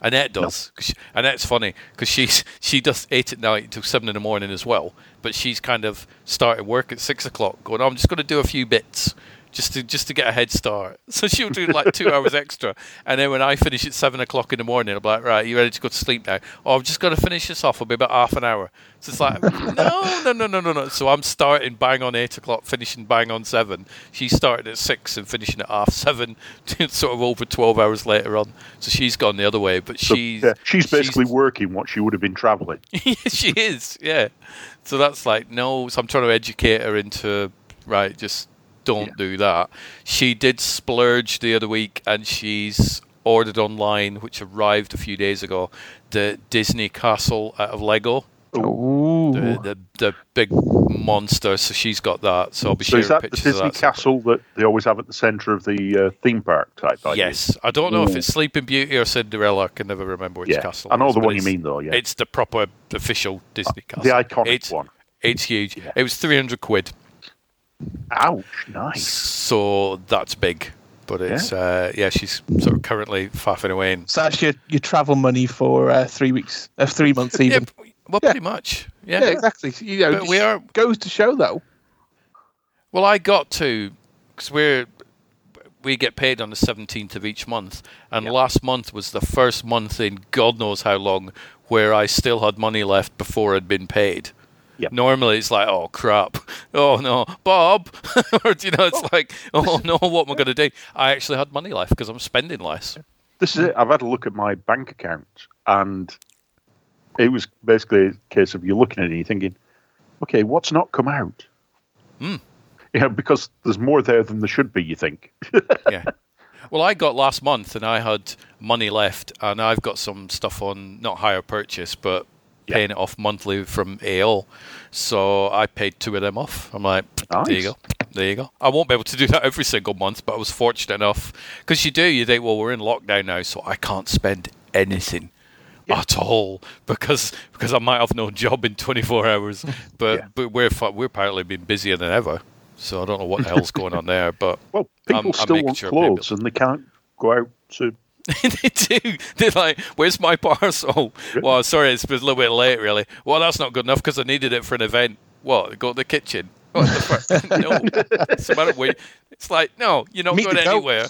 Annette does, 'cause she, Annette's funny because she's she does eight at night until seven in the morning as well. But she's kind of started work at six o'clock, going, "I'm just going to do a few bits." Just to just to get a head start, so she'll do like two hours extra, and then when I finish at seven o'clock in the morning, I'm like, right, you ready to go to sleep now? Oh, I've just got to finish this off. It'll be about half an hour. So it's like, no, no, no, no, no, no. So I'm starting bang on eight o'clock, finishing bang on seven. She's starting at six and finishing at half seven, sort of over twelve hours later on. So she's gone the other way, but So, she's yeah, she's basically working what she would have been travelling. she is, yeah. So that's like no. So I'm trying to educate her into right. Just don't do that. She did splurge the other week, and she's ordered online, which arrived a few days ago, the Disney Castle out of Lego. Ooh. The, the the big monster. So she's got that. So I'll be So sharing is that the Disney that. castle that they always have at the centre of the uh, theme park type? idea? Yes, I don't know if it's Sleeping Beauty or Cinderella. I can never remember which Yeah, castle. I know the one you mean, though, yeah. it's the proper official Disney castle. the iconic it's, one. It's huge. It was three hundred quid. Ouch! Nice. So that's big. But it's yeah, uh, yeah she's sort of currently faffing away. And, So that's your, your travel money for uh, three weeks, uh, three months even. well, pretty much. Yeah, Yeah, exactly. You know, But we are goes to show though. Well, I got to because we're we get paid on the seventeenth of each month, and last month was the first month in God knows how long where I still had money left before I'd been paid. Normally it's like, oh crap, oh no, Bob, or you know, it's like, oh no, what am I going to do? I actually had money left because I'm spending less. This is it. I've had a look at my bank account, and it was basically a case of you're looking at it and you're thinking, okay, what's not come out? Hmm. Yeah, because there's more there than there should be. You think? yeah. Well, I got last month and I had money left, and I've got some stuff on not hire purchase, but paying it off monthly from AO. So I paid two of them off. I'm like, there you go. There you go. I won't be able to do that every single month, but I was fortunate enough because you do. You think, well, we're in lockdown now, so I can't spend anything at all because because I might have no job in 24 hours. But but we're we're apparently been busier than ever. So I don't know what the hell's going on there. But well, people I'm, I'm still want sure I pay bills. clothes, and they can't go out to. they do. They're like, "Where's my parcel?" Well, sorry, it's a little bit late, really. Well, that's not good enough because I needed it for an event. What? Go to the kitchen? What the fuck? no. It's, matter it's like, no, you're not Meet going the goats. anywhere.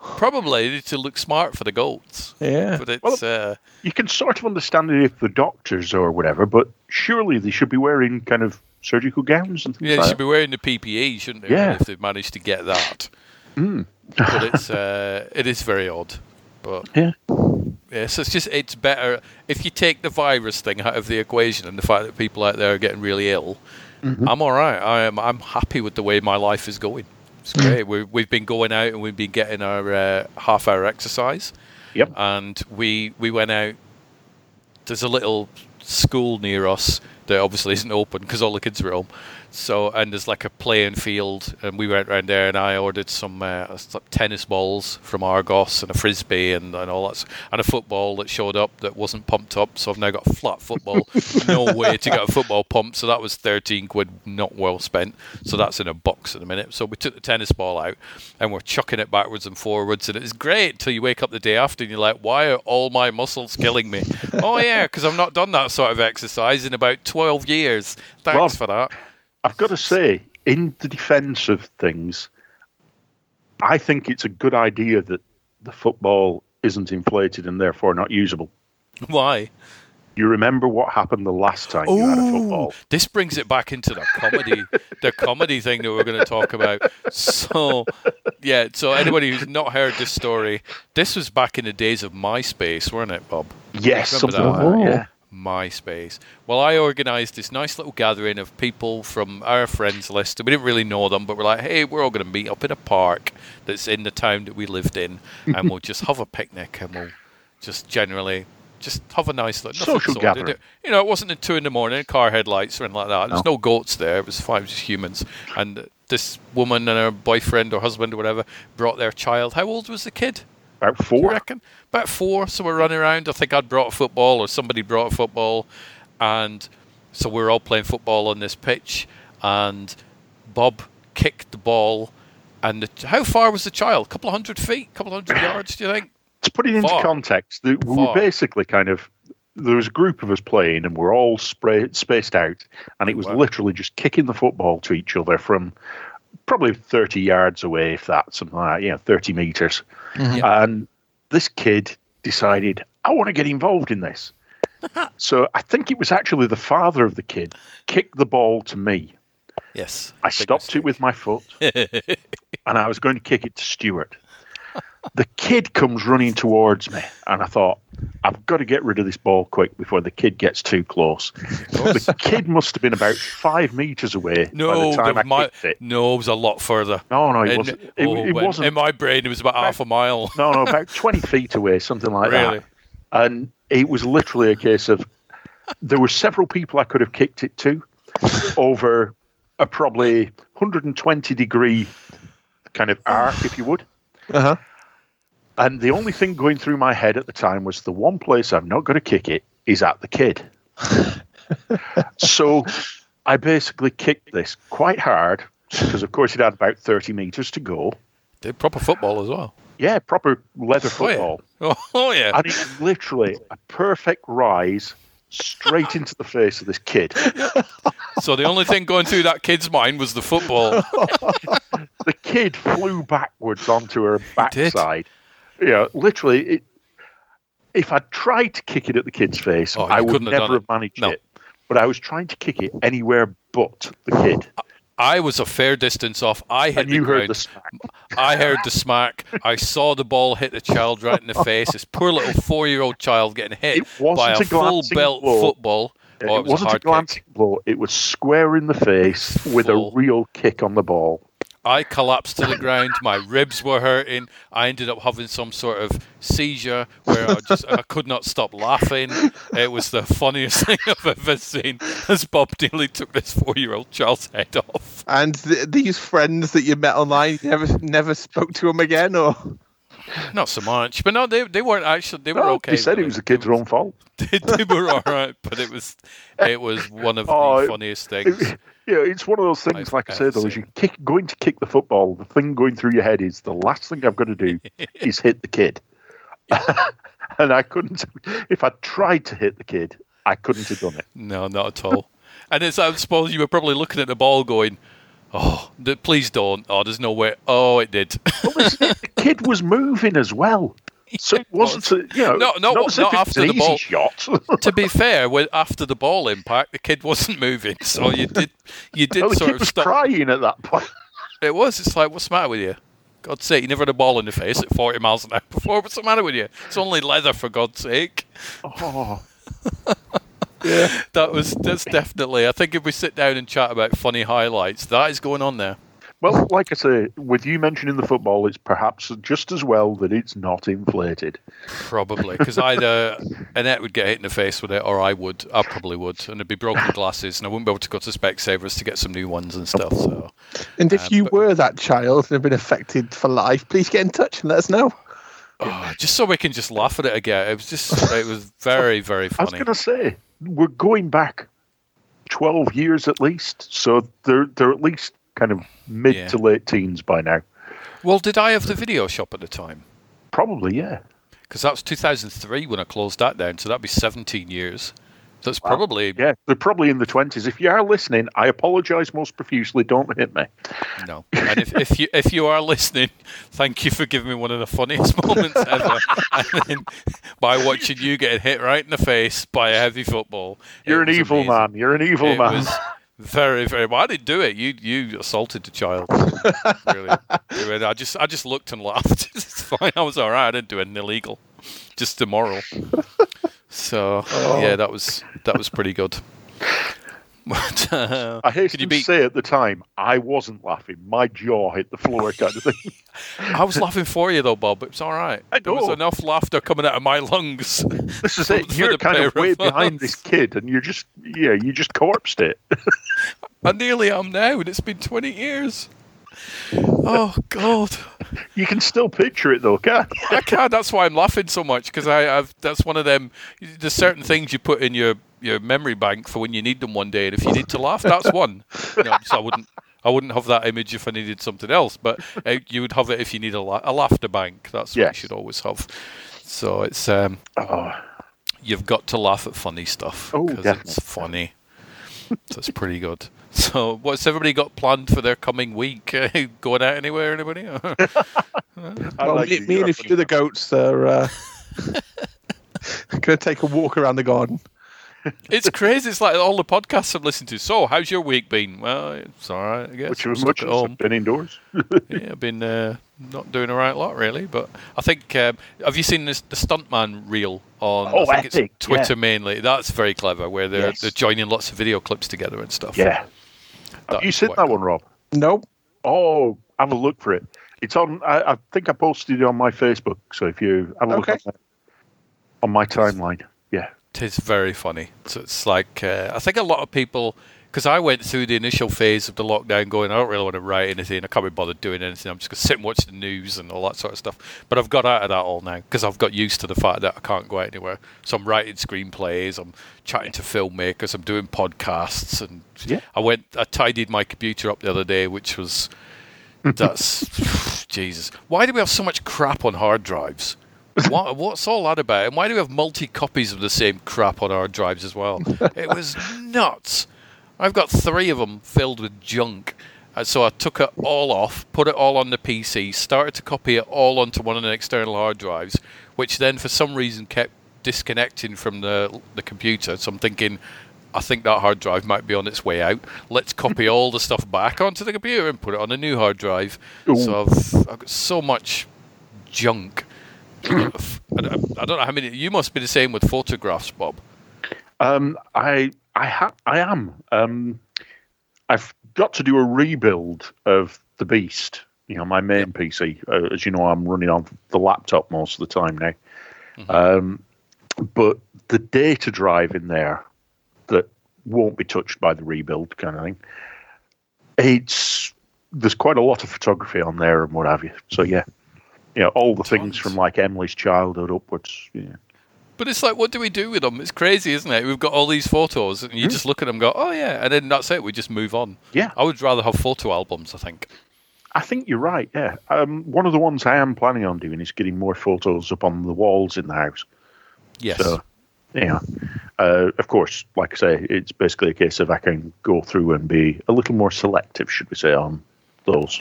Probably to look smart for the goats. Yeah. But it's uh, You can sort of understand it if the doctors or whatever, but surely they should be wearing kind of surgical gowns and things yeah, they like should be wearing the PPE, shouldn't they? Yeah. If they've managed to get that. Mm. but it's uh, it is very odd. But yeah, yeah. So it's just it's better if you take the virus thing out of the equation and the fact that people out there are getting really ill. Mhm. I'm all right. I am. I'm happy with the way my life is going. It's Mm. great. we we've been going out and we've been getting our uh, half hour exercise. Yep. And we we went out. There's a little school near us that obviously isn't open because all the kids are home. So and there's like a playing field, and we went around there, and I ordered some uh, tennis balls from Argos and a frisbee and, and all that, and a football that showed up that wasn't pumped up. So I've now got a flat football, no way to get a football pumped. So that was thirteen quid, not well spent. So that's in a box at the minute. So we took the tennis ball out, and we're chucking it backwards and forwards, and it's great until you wake up the day after and you're like, why are all my muscles killing me? oh yeah, because I've not done that sort of exercise in about twelve years. Thanks for that. I've got to say, in the defence of things, I think it's a good idea that the football isn't inflated and therefore not usable. Why? You remember what happened the last time you had a football? This brings it back into the comedy, the comedy thing that we're going to talk about. So, yeah. So anybody who's not heard this story, this was back in the days of MySpace, weren't it, Bob? Yes, something like that. Yeah. MySpace. Well, I organised this nice little gathering of people from our friends list. We didn't really know them, but we're like, hey, we're all going to meet up in a park that's in the town that we lived in, and we'll just have a picnic and we'll just generally just have a nice little Social gathering. You know, it wasn't at two in the morning, car headlights or anything like that. There's no goats there. It was five just humans. And this woman and her boyfriend or husband or whatever brought their child. How old was the kid? About four. reckon? About four. So we're running around. I think I'd brought a football or somebody brought a football. And so we are all playing football on this pitch. And Bob kicked the ball. And the, how far was the child? A couple of hundred feet? A couple of hundred yards, do you think? To put it into Far. context, the, we were basically kind of there was a group of us playing, and we're all spray, spaced out, and it was literally just kicking the football to each other from probably thirty yards away, if that something like that, yeah, thirty meters. Mm-hmm. And this kid decided, I want to get involved in this. so I think it was actually the father of the kid kicked the ball to me. Yes. I stopped it with my foot, and I was going to kick it to Stuart. The kid comes running towards me, and I thought, I've got to get rid of this ball quick before the kid gets too close. The kid must have been about five meters away by No, the time the- I my, it. no, it was a lot further. No, no, it In- wasn't. It, oh, it when- wasn't. In my brain, it was about half a mile. No, no, about 20 feet away, something like Really? that. And it was literally a case of there were several people I could have kicked it to over a probably 120 degree kind of arc, if you would. Uh huh. And the only thing going through my head at the time was the one place I'm not going to kick it is at the kid. so I basically kicked this quite hard because, of course, it had about 30 meters to go. Did proper football as well. Yeah, proper leather Oh, yeah. football. Oh, oh, yeah. And it's literally a perfect rise straight into the face of this kid. So the only thing going through that kid's mind was the football. the kid flew backwards onto her backside. Yeah, literally. It, if I'd tried to kick it at the kid's face, Oh, I would have never have, managed No. it. But I was trying to kick it anywhere but the kid. I was a fair distance off. I hit And you the heard ground. the smack. I heard the smack. I saw the ball hit the child right in the face. This poor little four-year-old child getting hit by a, a full belt blow. football. Oh, it, it was wasn't a, kick. glancing blow. It was square in the face with a real kick on the ball. I collapsed to the ground. My ribs were hurting. I ended up having some sort of seizure where I just I could not stop laughing. It was the funniest thing I've ever seen. As Bob Daly took this four-year-old child's head off. And th- these friends that you met online, you never never spoke to them again, or Not so much, but no, they they weren't actually. They were No, okay. He said it was the kid's own fault. they, they were all right, but it was it was one of Oh, the funniest things. It- yeah, it's one of those things. Like I said, though, as you kick, going to kick the football, the thing going through your head is the last thing I've got to do is hit the kid. and I couldn't. If I tried to hit the kid, I couldn't have done it. No, not at all. and it's, I suppose you were probably looking at the ball going, "Oh, please don't." Oh, there's no way. Oh, it did. the kid was moving as well, so it wasn't. A, you know, No, no, not, not if it was after the ball. shot. to be fair, when, after the ball impact, the kid wasn't moving, so you did you did No, the sort kid of was stop. crying at that point. It was. It's like, what's the matter with you? God's sake, you never had a ball in the face at 40 miles an hour before. What's the matter with you? It's only leather, for God's sake. Oh, yeah. That was that's definitely. I think if we sit down and chat about funny highlights, that is going on there. Well, like I say, with you mentioning the football, it's perhaps just as well that it's not inflated. Probably because either Annette would get hit in the face with it, or I would. I probably would, and it'd be broken glasses, and I wouldn't be able to go to Specsavers to get some new ones and stuff. So and if Um, you but- were that child and have been affected for life, please get in touch and let us know. oh, just so we can just laugh at it again. It was just. It was very very funny. I was going to say we're going back twelve years at least, so they're they're at least kind of mid Yeah. to late teens by now. Well, did I have the video shop at the time? Probably, yeah. Because that was 2003 when I closed that down, so that'd be 17 years. That's probably yeah. They're probably in the twenties. If you are listening, I apologise most profusely. Don't hit me. No, and if, if you if you are listening, thank you for giving me one of the funniest moments ever. and then by watching you get hit right in the face by a heavy football, You're an evil amazing. man. You're an evil it man. Was very, very. Well, I didn't do it. You you assaulted the child. really, I just I just looked and laughed. it's fine. I was all right. I didn't do anything illegal. Just immoral. So oh. yeah, that was that was pretty good. But, uh, I hasten to be... say at the time, I wasn't laughing. My jaw hit the floor, kind of thing. I was laughing for you though, Bob. It's all right. I know. There was enough laughter coming out of my lungs. This is it. You're kind of way behind this kid, and you're just yeah, you just corpsed it. I nearly am now, and it's been twenty years. Oh God! You can still picture it though, can't you? I can. That's why I'm laughing so much because I, have That's one of them. There's certain things you put in your your memory bank for when you need them one day, and if you need to laugh, that's one. You know, so I wouldn't. I wouldn't have that image if I needed something else, but uh, you would have it if you need a, la- a laughter bank. That's what you should always have. So it's um, oh. you've got to laugh at funny stuff because oh, it's funny. so it's pretty good. So, what's everybody got planned for their coming week? Uh, going out anywhere? Anybody? well, like me, me and a few of the goats are uh, going to take a walk around the garden. It's crazy. It's like all the podcasts I've listened to. So, how's your week been? Well, it's all right, I guess. Which was much at home. Been indoors. yeah, I've been uh, not doing a right lot really, but I think. Um, have you seen this, the stuntman reel on? Oh, I think epic. it's Twitter yeah. mainly. That's very clever, where they're yes. they're joining lots of video clips together and stuff. Yeah. Have you seen that cool. one, Rob? Nope. Oh, have a look for it. It's on. I, I, think I posted it on my Facebook. So if you have a okay. look on, on my timeline, yeah, it is very funny. So it's like uh, I think a lot of people because I went through the initial phase of the lockdown going, I don't really want to write anything. I can't be bothered doing anything. I'm just going to sit and watch the news and all that sort of stuff. But I've got out of that all now because I've got used to the fact that I can't go out anywhere. So I'm writing screenplays, I'm chatting to filmmakers, I'm doing podcasts. And yeah. I went, I tidied my computer up the other day, which was, that's, Jesus. Why do we have so much crap on hard drives? what, what's all that about? And why do we have multi copies of the same crap on hard drives as well? It was nuts. I've got three of them filled with junk. Uh, so I took it all off, put it all on the PC, started to copy it all onto one of the external hard drives, which then for some reason kept disconnecting from the the computer. So I'm thinking, I think that hard drive might be on its way out. Let's copy all the stuff back onto the computer and put it on a new hard drive. Ooh. So I've, I've got so much junk. I don't know how many. You must be the same with photographs, Bob. Um, I I ha- I am. Um, I've got to do a rebuild of the Beast. You know, my main PC. Uh, as you know, I'm running on the laptop most of the time now. Mm-hmm. Um, but the data drive in there that won't be touched by the rebuild kind of thing. It's there's quite a lot of photography on there and what have you. So yeah, you know, all the Tons. things from like Emily's childhood upwards. Yeah. But it's like, what do we do with them? It's crazy, isn't it? We've got all these photos, and you mm. just look at them, and go, oh yeah, and then that's it. We just move on. Yeah, I would rather have photo albums. I think. I think you're right. Yeah, um, one of the ones I am planning on doing is getting more photos up on the walls in the house. Yes. So, yeah. Uh, of course, like I say, it's basically a case of I can go through and be a little more selective, should we say, on those.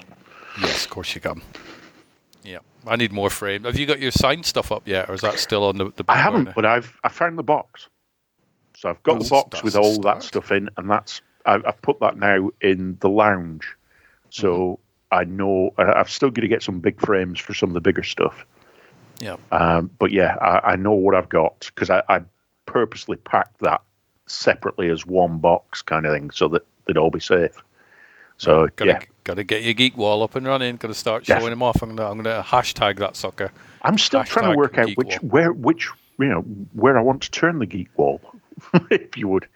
Yes, of course you can. Yeah, I need more frame. Have you got your signed stuff up yet, or is that still on the? the I haven't, but I've I found the box. So I've got oh, the box with all that stuff in, and that's I've, I've, put that now in the lounge. So mm-hmm. I know I've still got to get some big frames for some of the bigger stuff. Yeah. Um, but yeah, I, I, know what I've got because I, I purposely packed that separately as one box kind of thing so that they'd all be safe. So gotta, yeah, got to get your geek wall up and running. Got to start showing them off. I'm gonna, hashtag that sucker. I'm still hashtag trying to work out which wall. where which you know where I want to turn the geek wall. if you would,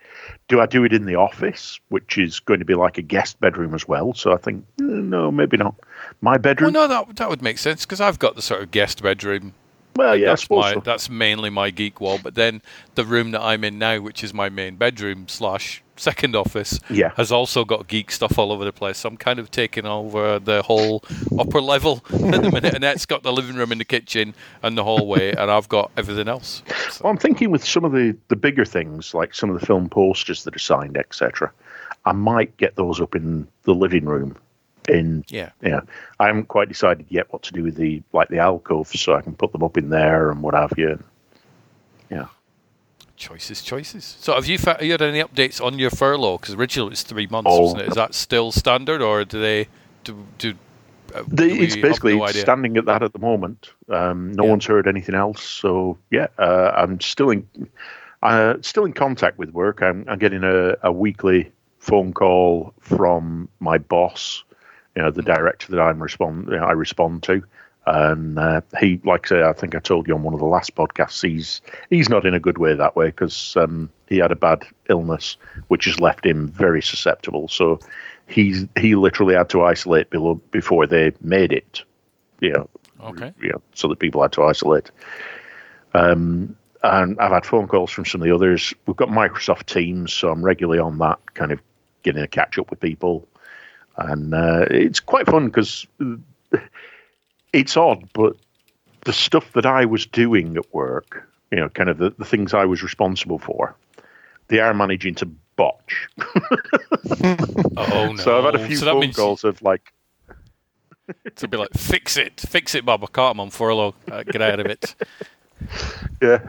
do I do it in the office, which is going to be like a guest bedroom as well? So I think eh, no, maybe not. My bedroom. Well, no, that that would make sense because I've got the sort of guest bedroom Well, yeah, that's my so. that's mainly my geek wall. But then the room that I'm in now, which is my main bedroom slash second office, yeah. has also got geek stuff all over the place. So I'm kind of taking over the whole upper level at the minute. Annette's got the living room and the kitchen and the hallway, and I've got everything else. So. Well, I'm thinking with some of the the bigger things, like some of the film posters that are signed, etc. I might get those up in the living room in yeah. yeah i haven't quite decided yet what to do with the like the alcoves so i can put them up in there and what have you. Yeah. Choices choices. So have you, fa- have you had any updates on your furlough? Because originally it was three months oh, wasn't it? Is that still standard or do they do, do, uh, the, do it's basically no standing at that at the moment. Um, no yeah. one's heard anything else so yeah uh, i'm still in uh, still in contact with work. I'm, I'm getting a, a weekly phone call from my boss you know, the director that I'm respond, you know, I respond to. And uh, he, like I say, I think I told you on one of the last podcasts, he's he's not in a good way that way because um, he had a bad illness, which has left him very susceptible. So he's he literally had to isolate below before they made it. You know, okay. You know, so that people had to isolate. Um, and I've had phone calls from some of the others. We've got Microsoft Teams, so I'm regularly on that, kind of getting a catch up with people and uh, it's quite fun because it's odd, but the stuff that I was doing at work, you know, kind of the, the things I was responsible for, they are managing to botch. oh no! So I've had a few so phone means... calls of like. to be like, fix it, fix it, Bob. I caught him on furlough. Uh, get out of it. Yeah.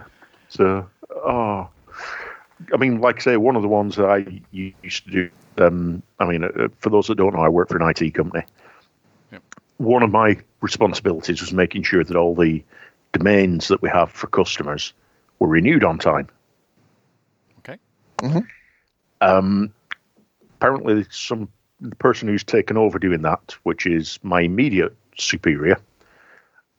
So, oh, I mean, like I say, one of the ones that I used to do um, I mean, uh, for those that don't know, I work for an IT company. Yep. One of my responsibilities was making sure that all the domains that we have for customers were renewed on time. Okay. Mm-hmm. Um, apparently, some the person who's taken over doing that, which is my immediate superior,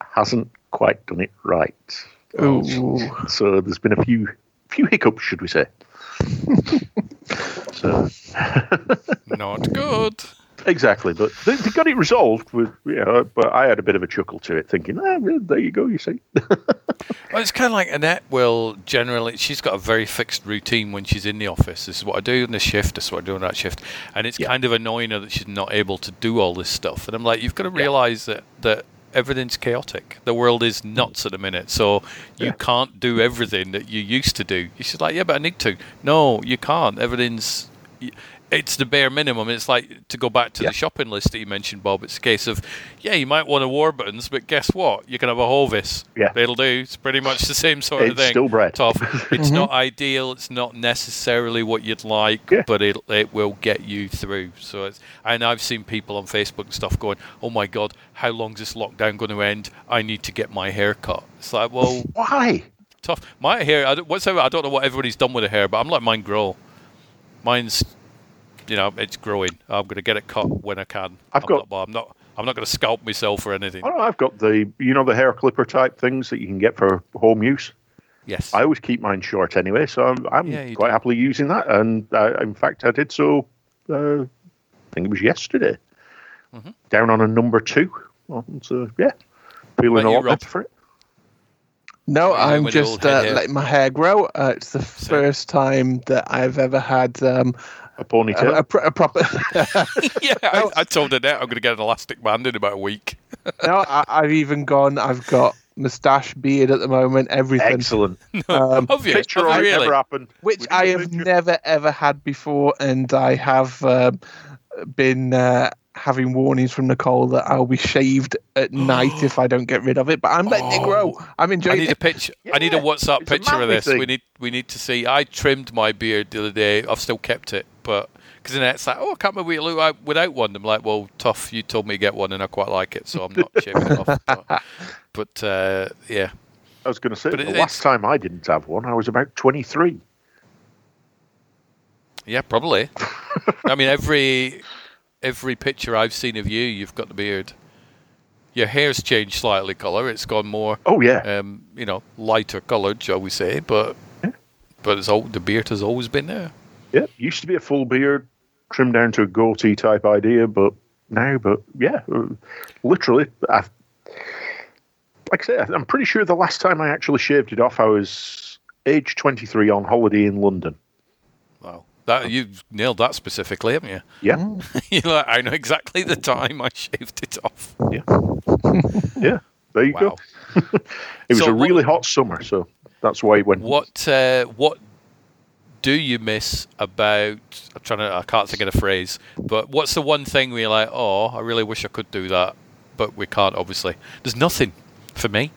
hasn't quite done it right. Oh. So there's been a few few hiccups, should we say? so not good. Exactly, but they, they, got it resolved with you know. But I had a bit of a chuckle to it, thinking, "Ah, there you go." You see. well, it's kind of like Annette will generally. She's got a very fixed routine when she's in the office. This is what I do in this shift. This is what I do on that shift, and it's yeah. kind of annoying her that she's not able to do all this stuff. And I'm like, you've got to realize yeah. that that everything's chaotic. The world is nuts at the minute, so you yeah. can't do everything that you used to do. She's like, yeah, but I need to. No, you can't. Everything's it's the bare minimum. It's like to go back to yeah. the shopping list that you mentioned, Bob. It's a case of, yeah, you might want a Warburtons, but guess what? You can have a Hovis. Yeah, it'll do. It's pretty much the same sort it's of thing. Still bread. Tough. It's mm-hmm. not ideal. It's not necessarily what you'd like, yeah. but it it will get you through. So, it's, and I've seen people on Facebook and stuff going, "Oh my God, how long's this lockdown going to end? I need to get my hair cut." It's like, well, why? Tough. My hair. I don't, whatsoever. I don't know what everybody's done with the hair, but I'm letting mine grow. Mine's you know, it's growing. I'm going to get it cut when I can. I've I'm got. Not, I'm not. I'm not going to scalp myself or anything. Oh, I've got the you know the hair clipper type things that you can get for home use. Yes. I always keep mine short anyway, so I'm, I'm yeah, quite do. happily using that. And uh, in fact, I did so. Uh, I think it was yesterday. Mm-hmm. Down on a number two. Well, so yeah, feeling a lot better for it. No, I'm just uh, letting my hair grow. Uh, it's the Same. first time that I've ever had um, a ponytail, a, a, a proper. yeah, I, I, told her that I'm going to get an elastic band in about a week. no, I, have even gone. I've got moustache, beard at the moment, everything. Excellent. Um, have you? Picture have really? never happened. Which I have never ever had before, and I have um, been. Uh, having warnings from Nicole that I'll be shaved at night if I don't get rid of it. But I'm letting oh, it grow. I'm enjoying. I need it. a picture. Yeah, I need a WhatsApp picture a of this. Thing. We need we need to see. I trimmed my beard the other day. I've still kept it, but because then it's like, oh, I can't remember you look like without one. I'm like, well, tough. You told me to get one, and I quite like it, so I'm not shaving it off. But, but uh, yeah. I was going to say but the it, last time I didn't have one, I was about 23. Yeah, probably. I mean, every every picture I've seen of you, you've got the beard. Your hair's changed slightly colour. It's gone more. Oh yeah. Um, you know, lighter coloured, shall we say? But yeah. but it's all the beard has always been there. Yeah, used to be a full beard, trimmed down to a goatee type idea, but now, but yeah, uh, literally, I, like I say, I'm pretty sure the last time I actually shaved it off, I was age 23 on holiday in London. That you've nailed that specifically, haven't you? Yeah. You're like, I know exactly the time I shaved it off. Yeah. yeah. There you Wow. go. it was So a what- really hot summer, so that's why it went. What uh, what do you miss about? I'm trying to. I can't think of a phrase. But what's the one thing where you're like, oh, I really wish I could do that, but we can't. Obviously, there's nothing for me.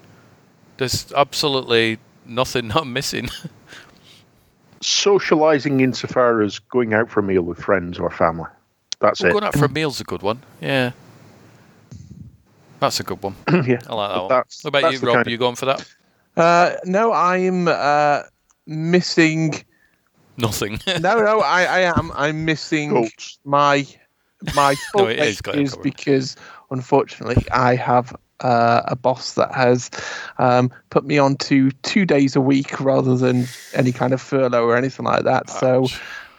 There's absolutely nothing I'm missing. Socializing insofar as going out for a meal with friends or family. That's Well, it. going out for a meal's a good one. Yeah, that's a good one. yeah. I like that one. That's- what about you, Rob? kind of- You going for that? Uh, no, I'm uh, missing. Nothing. No, no, I, I am. I'm missing Goats. my my No, full it is Glen wages Covered. because unfortunately I have uh, a boss that has um, put me on to two days a week rather than any kind of furlough or anything like that. So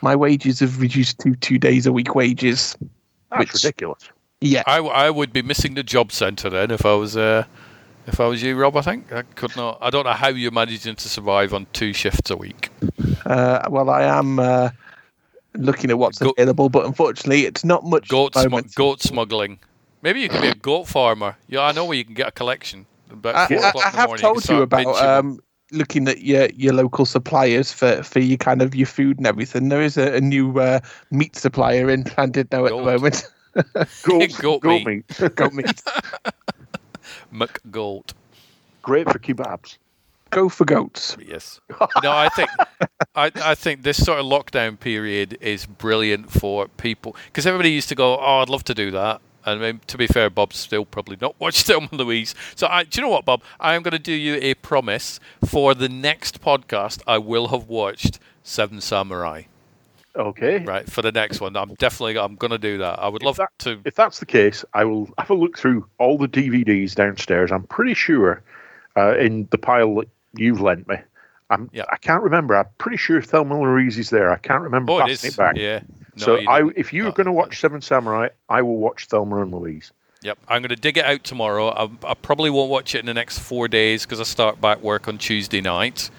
my wages have reduced to two days a week wages. That's which- ridiculous. Yeah, I, I would be missing the job centre then if I was uh, if I was you, Rob. I think I could not. I don't know how you're managing to survive on two shifts a week. uh, well, I am uh, looking at what's Go- available, but unfortunately, it's not much. Goat at smu- goat smuggling. Maybe you could be a goat farmer. Yeah, I know where you can get a collection. About I, four I, o'clock I in the have morning, told can you about um, looking at your, your local suppliers for, for your kind of your food and everything. There is a, a new uh, meat supplier in Llandudno at the moment. Goat, Goat goat meat. meat. Goat meat. McGoat. Great for kebabs. Go for goats. Yes. No, I think I, I think this sort of lockdown period is brilliant for people because everybody used to go, "Oh, I'd love to do that." And I mean, to be fair, Bob's still probably not watched Thelma and Louise. So, I, do you know what, Bob? I am going to do you a promise for the next podcast. I will have watched Seven Samurai. Okay. Right for the next one, I'm definitely I'm going to do that. I would love that- to. If that's the case, I will have a look through all the DVDs downstairs. I'm pretty sure uh, in the pile that you've lent me. I'm, Yeah. I can't remember. I'm pretty sure Thelma and Louise is there. I can't remember Oh, it is. it back. Yeah. No, so I, if you're going to watch Seven Samurai, I will watch Thelma and Louise. Yep, I'm going to dig it out tomorrow. I, I probably won't watch it in the next four days because I start back work on Tuesday night.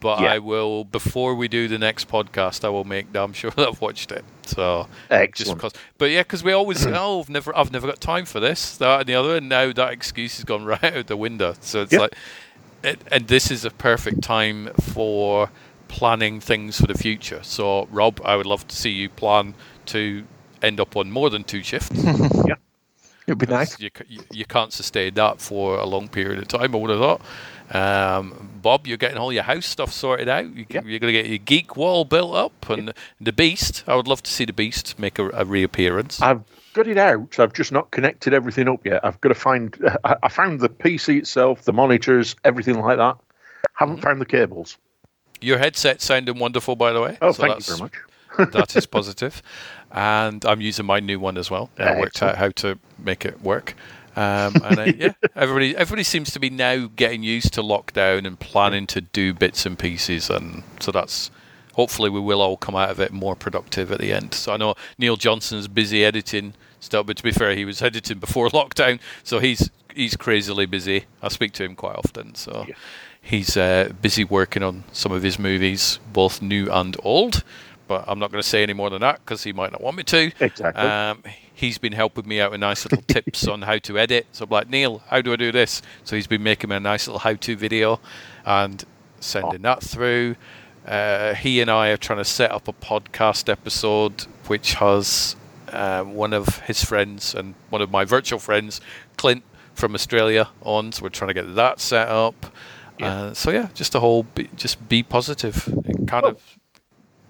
But Yeah. I will, before we do the next podcast, I will make damn sure that I've watched it. So Excellent. just because, but yeah, because we always, oh, I've never, I've never got time for this, that, and the other, and now that excuse has gone right out the window. So it's Yeah. like, it, and this is a perfect time for planning things for the future. So Rob, I would love to see you plan to end up on more than two shifts. yeah. It'd be nice. You, you, you can't sustain that for a long period of time. I would have thought. Um, Bob, you're getting all your house stuff sorted out. You, Yep. You're going to get your geek wall built up, and the Beast. I would love to see the Beast make a, a reappearance. I've got it out. I've just not connected everything up yet. I've got to find. I, I found the PC itself, the monitors, everything like that. Haven't Mm-hmm. found the cables. Your headset sounding wonderful, by the way. Oh, So thank you very much. that is positive, and I'm using my new one as well. I worked out how to make it work. Um, and uh, yeah, everybody everybody seems to be now getting used to lockdown and planning to do bits and pieces, and so that's hopefully we will all come out of it more productive at the end. So I know Neil Johnson's busy editing stuff, but to be fair, he was editing before lockdown, so he's he's crazily busy. I speak to him quite often, so he's uh, busy working on some of his movies, both new and old. But I'm not going to say any more than that because he might not want me to. Exactly. Um, he's been helping me out with nice little tips on how to edit. So I'm like, Neil, how do I do this? So he's been making me a nice little how-to video and sending that through. Uh, he and I are trying to set up a podcast episode which has uh, one of his friends and one of my virtual friends, Clint from Australia, on. So we're trying to get that set up. Uh, so yeah, just a whole, be, just be positive. It kind of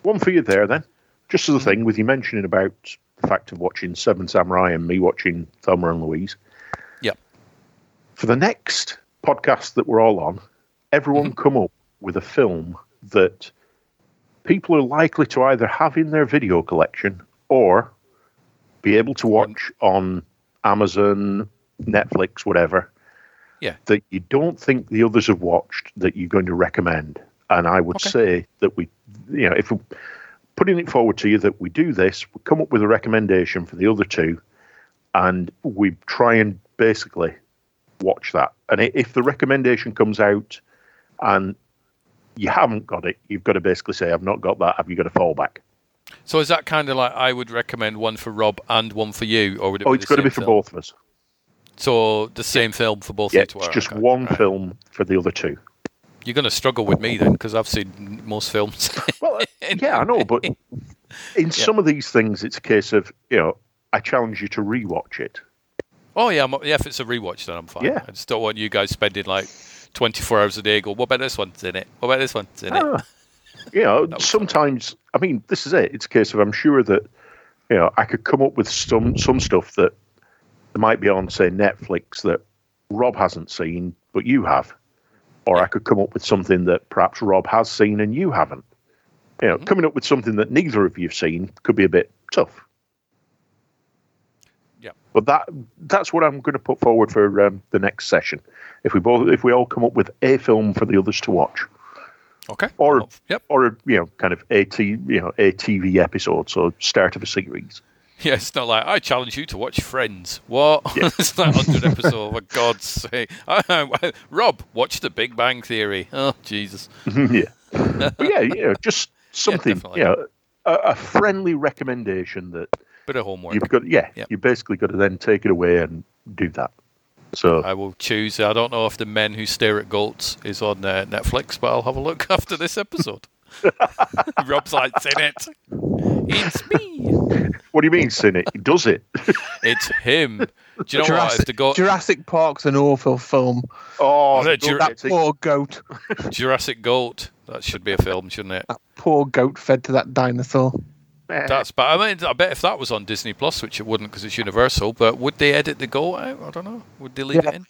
One for you there, then. Just as a thing, with you mentioning about the fact of watching Seven Samurai and me watching Thelma and Louise. yeah. For the next podcast that we're all on, everyone Mm-hmm. come up with a film that people are likely to either have in their video collection or be able to watch on Amazon, Netflix, whatever. Yeah. That you don't think the others have watched that you're going to recommend. And I would Okay. say that we, you know, if we're putting it forward to you that we do this, we come up with a recommendation for the other two, and we try and basically watch that. And if the recommendation comes out and you haven't got it, you've got to basically say, "I've not got that. Have you got a fallback?" So is that kind of like I would recommend one for Rob and one for you, or would it? Oh, it's got to be for both of us. So the same film for both Yeah, of you. it's just okay. one Right. film for the other two. You're going to struggle with me then because I've seen most films. Well, yeah, I know, but in some of these things, it's a case of you know, I challenge you to rewatch it. oh yeah, I'm, yeah. If it's a rewatch, then I'm fine. Yeah. I just don't want you guys spending like 24 hours a day. Go, what about this one's in it? What about this one's in it? Ah. You know, sometimes I mean, this is it. It's a case of I'm sure that you know I could come up with some some stuff that might be on say Netflix that Rob hasn't seen but you have, or I could come up with something that perhaps Rob has seen and you haven't. You know, coming up with something that neither of you've seen could be a bit tough. Yeah. But that that's what I'm going to put forward for um, the next session. If we both if we all come up with a film for the others to watch. Okay. Or yep. or you know, kind of a t you know a TV episode, so start of a series. Yeah, it's not like I challenge you to watch Friends. What? it's like hundred episode. For God's sake, Rob, watch The Big Bang Theory. Oh Jesus. yeah, but yeah, you know, just something, definitely. you know, a, a friendly recommendation that Bit of homework. you've got. Yeah, Yep. you basically got to then take it away and do that. So I will choose. I don't know if the Men Who Stare at Goats is on uh, Netflix, but I'll have a look after this episode. Rob's like, it's in it. It's me. what do you mean, sin it? He does it. It's him. Do you know what? Jurassic, If the goat, Jurassic Park's an awful film. Oh, oh that Jur- that poor goat. Jurassic Goat. That should be a film, shouldn't it? That Poor goat fed to that dinosaur. Eh. That's bad. I mean, I bet if that was on Disney Plus, which it wouldn't because it's Universal, but would they edit the goat out? I don't know. Would they leave Yeah. it in?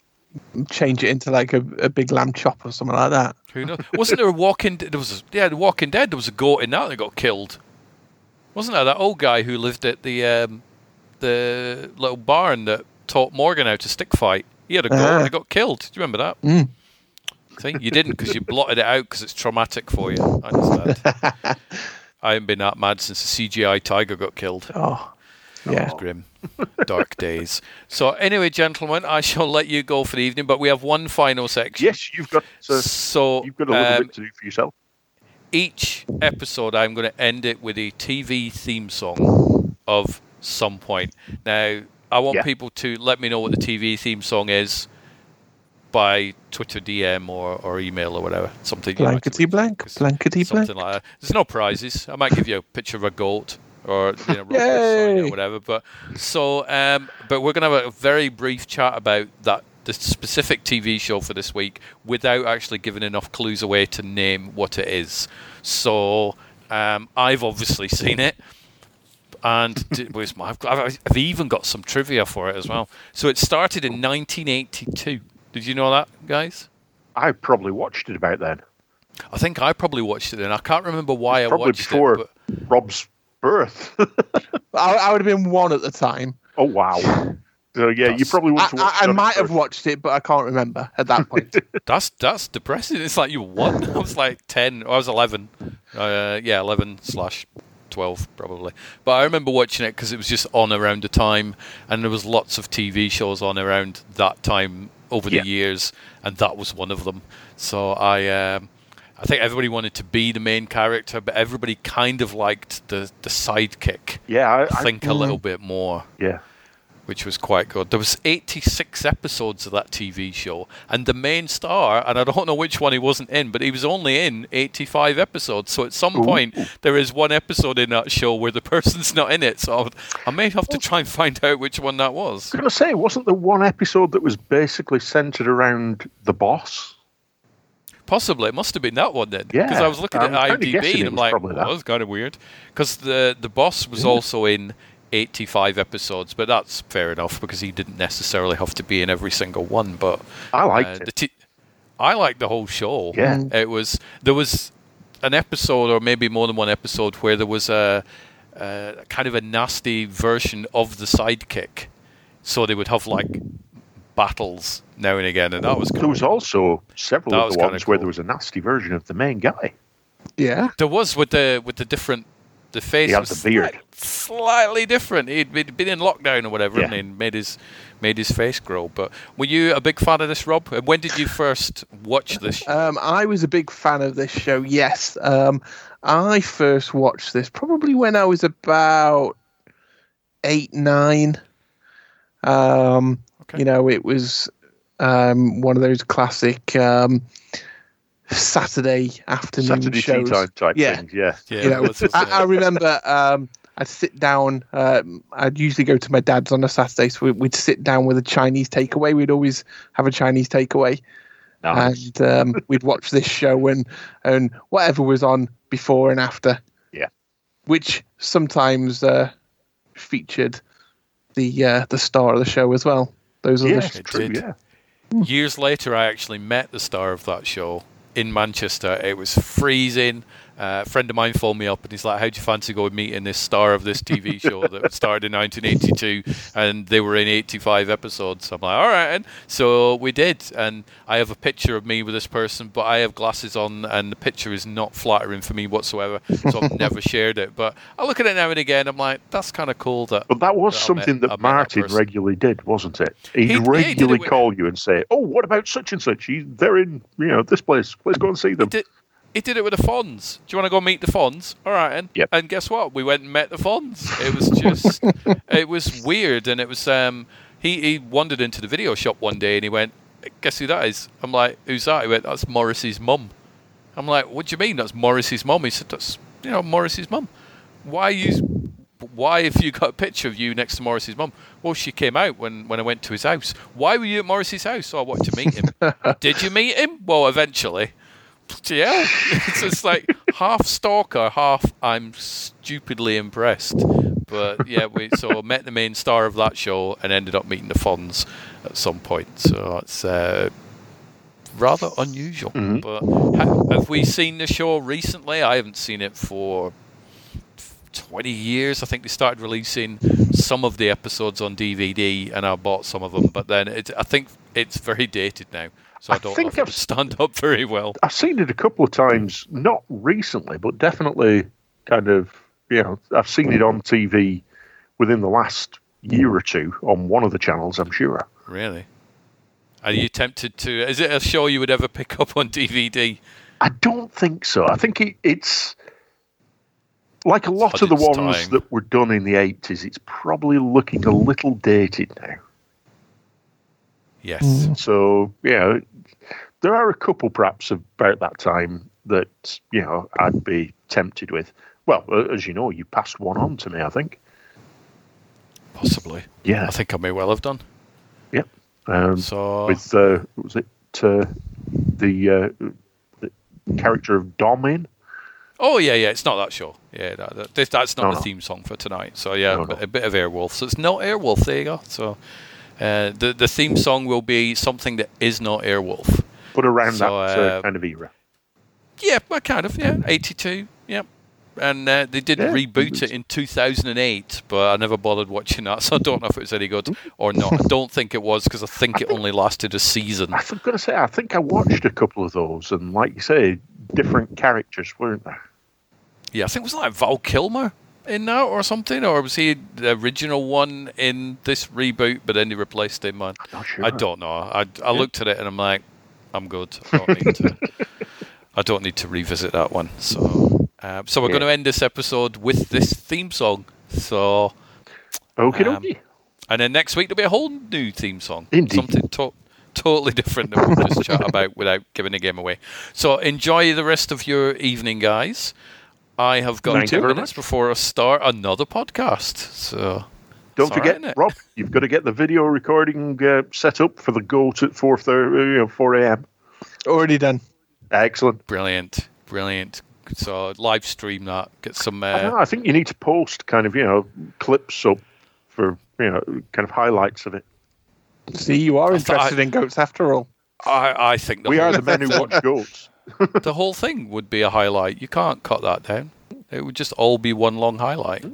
Change it into like a, a big lamb chop or something like that. Who knows? Wasn't there a Walking? There was a, yeah, the Walking Dead. There was a goat in that that got killed. Wasn't there that old guy who lived at the um, the little barn that taught Morgan how to stick fight? He had a goat Ah. and got killed. Do you remember that? Mm. See, you didn't because you blotted it out because it's traumatic for you. I understand. I haven't been that mad since the CGI tiger got killed. Oh, yeah. grim. Dark days. So anyway, gentlemen, I shall let you go for the evening, but we have one final section. yes, you've got. Uh, So you've got a little um, bit to do for yourself. each episode, I'm going to end it with a TV theme song of some point. Now, I want Yeah. people to let me know what the TV theme song is by Twitter DM or, or email or whatever. Something you like Blankety blank, blankety blank. something like that. There's no prizes. I might give you a picture of a goat or you know, rocket sign Yay! or whatever. But so, um, but we're gonna have a very brief chat about that the specific TV show for this week without actually giving enough clues away to name what it is. So um, I've obviously seen it. And where's my, I've, I've I've even got some trivia for it as well. So it started in 1982. Did you know that, guys? I probably watched it about then. I think I probably watched it, and I can't remember why I watched before it. But Rob's birth. I, I would have been one at the time. oh wow. So yeah, you probably would I, I, I might have watched it, but I can't remember at that point. that's that's depressing. It's like you what? I was like ten. I was eleven. Uh, yeah, eleven slash twelve probably. But I remember watching it because it was just on around the time, and there was lots of TV shows on around that time over Yeah. the years, and that was one of them. So I. Um, I think everybody wanted to be the main character, but everybody kind of liked the, the sidekick. Yeah, I, I I think a mm. little bit more. Yeah. which was quite good. There was 86 episodes of that TV show, and the main star, and I don't know which one he wasn't in, but he was only in 85 episodes. So at some Ooh. point, there is one episode in that show where the person's not in it. So I may have to try and find out which one that was. I was going to say, wasn't the one episode that was basically centered around the boss? Possibly, it must have been that one then. Yeah, because I was looking I'm at IMDb and I'm like, that. was kind of weird. Because the the boss was also in 85 episodes, but that's fair enough because he didn't necessarily have to be in every single one. But I liked uh, it. the t- I liked the whole show. Yeah. it was there was an episode or maybe more than one episode where there was a, a kind of a nasty version of the sidekick. So they would have like battles now and again, and that was There was also several of was the kinda ones where there was a nasty version of the main guy. yeah. There was with the with the different the face He had was the beard. slight- slightly different. He'd been been in lockdown or whatever, Yeah. and made his made his face grow. But were you a big fan of this, Rob? And When did you first watch this? Um, I was a big fan of this show. Yes, um, I first watched this probably when I was about eight, nine. Um, You know, it was um, one of those classic um, Saturday afternoon Saturday tea shows. time type yeah. things, yeah. you know, I, I remember um, I'd sit down. Um, I'd usually go to my dad's on a Saturday, so we- we'd sit down with a Chinese takeaway. We'd always have a Chinese takeaway, Nice. and um, we'd watch this show and and whatever was on before and after. Yeah. which sometimes uh, featured the uh, the star of the show as well. Those are Yes, the true, did. yeah. Years later, I actually met the star of that show in Manchester. It was freezing. Uh, a friend of mine phoned me up and he's like, "How do you fancy going meeting this star of this TV show that started in 1982?" And they were in 85 episodes. I'm like, "All right." And so we did. And I have a picture of me with this person, but I have glasses on, and the picture is not flattering for me whatsoever. So I've never shared it. But I look at it now and again. I'm like, "That's kind of cool." That But that was that something met- that Martin person. regularly did, wasn't it? He'd He- he regularly with- call you and say, "Oh, what about such and such? They're in, you know, this place. Let's go and see them." He did it with the Fonz. Do you want to go meet the Fonz? All right, and Yep. and guess what? We went and met the Fonz. It was just, it was weird, and it was. Um, he he wandered into the video shop one day and he went, "Guess who that is?" I'm like, "Who's that?" He went, "That's Morrissey's mum." I'm like, "What do you mean? That's Morrissey's mum?" He said, "That's you know Morrissey's mum." Why you? Why have you got a picture of you next to Morrissey's mum? Well, she came out when, when I went to his house. Why were you at Morrissey's house? Oh, I wanted to meet him. Did you meet him? Well, eventually. Yeah, it's just like half stalker, half I'm stupidly impressed. But yeah, we so met the main star of that show and ended up meeting the Fonz at some point. So it's uh, rather unusual. But ha- have we seen the show recently? I haven't seen it for 20 years. I think they started releasing some of the episodes on DVD, and I bought some of them. But then it, I think it's very dated now, so I, I don't think I've, stand up very well. I've seen it a couple of times, not recently, but definitely kind of, you know, I've seen it on TV within the last year or two on one of the channels, I'm sure. Really? Are you tempted to? Is it a show you would ever pick up on DVD? I don't think so. I think it, it's like a lot of the ones time. that were done in the 80s, it's probably looking a little dated now. Yes. So, yeah, there are a couple perhaps about that time that, you know, I'd be tempted with. Well, as you know, you passed one on to me, I think. Possibly. Yeah. I think I may well have done. Yep. Um, So with, uh, was it uh, the, uh, the character of Dom in? Oh yeah, yeah. It's not that show. Yeah, that, that, this, that's not No, the no. theme song for tonight. So yeah, No, a bit- no. a bit of Airwolf. So it's not Airwolf. There you go. So uh, the the theme song will be something that is not Airwolf. But around So, that uh, kind of era. Yeah, well, kind of. Yeah, eighty two. Yeah. And uh, they did Yeah, reboot it in 2008, but I never bothered watching that, so I don't know if it was any good or not. I don't think it was because I think it only lasted a season. I was going to say, I think I watched a couple of those, and like you say, different characters, weren't there? Yeah, I think it was like Val Kilmer in that or something, or was he the original one in this reboot, but then they replaced him? Man, not sure. I don't know. I, I looked at it and I'm like, I'm good. I don't need to. I don't need to revisit that one. So, um, so we're Yeah. going to end this episode with this theme song. So, okay, um, dokie. and then next week there'll be a whole new theme song. Indeed. Something to- totally different that we'll just chat about without giving the game away. So enjoy the rest of your evening, guys. I have got Thank two minutes much. before I start another podcast. So Don't it's forget, right, innit? Rob, you've got to get the video recording uh, set up for the go to 4, thir- uh, you know, 4 a.m. Already done. Excellent. Brilliant, brilliant. So live stream that. Get some. I, Uh, know, I think you need to post kind of, you know, clips up for, you know, kind of highlights of it. See, you are interested I- in goats after all. I, I think the We whole, are the men who watch goats. the whole thing would be a highlight. You can't cut that down. It would just all be one long highlight.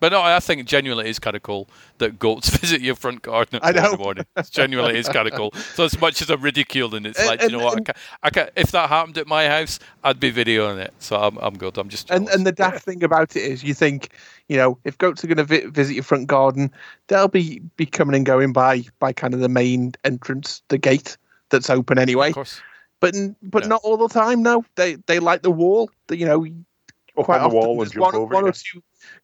But no, I think genuinely it is kind of cool that goats visit your front garden I at four in know. the morning. It's genuinely is kind of cool. So as much as I'm ridiculing, it's And- like you know what? I and- ca I ca if that happened at my house, I'd be videoing it. So I'm, I'm good. I'm just And and the daft thing about it is, you think, you know, if goats are going to vi- visit your front garden, they'll be be coming and going by by kind of the main entrance, the gate that's open anyway. Of course. But n- but not all the time. No, they they like the wall. The, you know, Up quite on the often wall and there's jump one, over one you. or two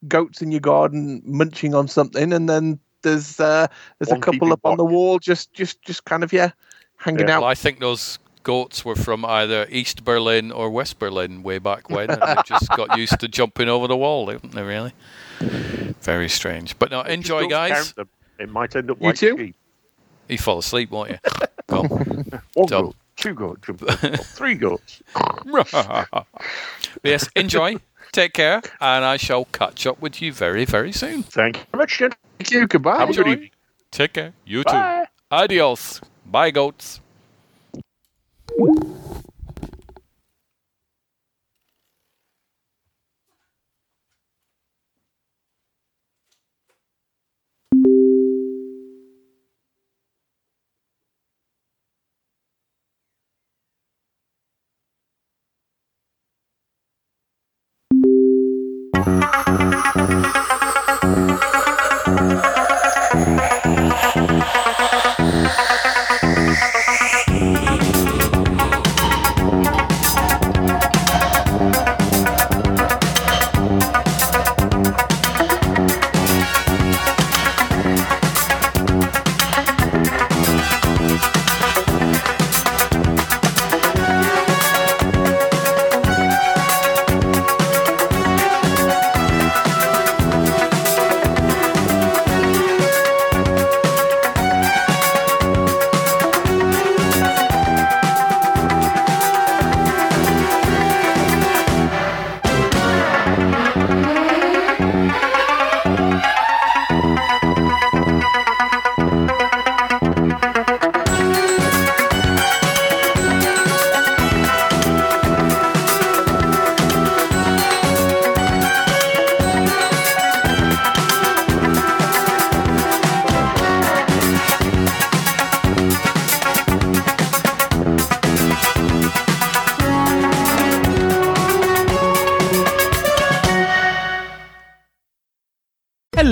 goats in your garden munching on something, and then there's uh, there's One a couple keeping up on the wall, just just just kind of yeah, hanging out. Well, I think those goats were from either East Berlin or West Berlin way back when, and they just got used to jumping over the wall, didn't they? Really, very strange. But no, enjoy, guys. It might end up You too? sheep. You fall asleep, won't you? Go. One Done. goat, two goats, three goats. Yes, enjoy. Take care, and I shall catch up with you very, very soon. Thank you very much, Jen. Thank you. Goodbye. Have a good evening. Take care. You Bye. too. Adios. Bye, goats.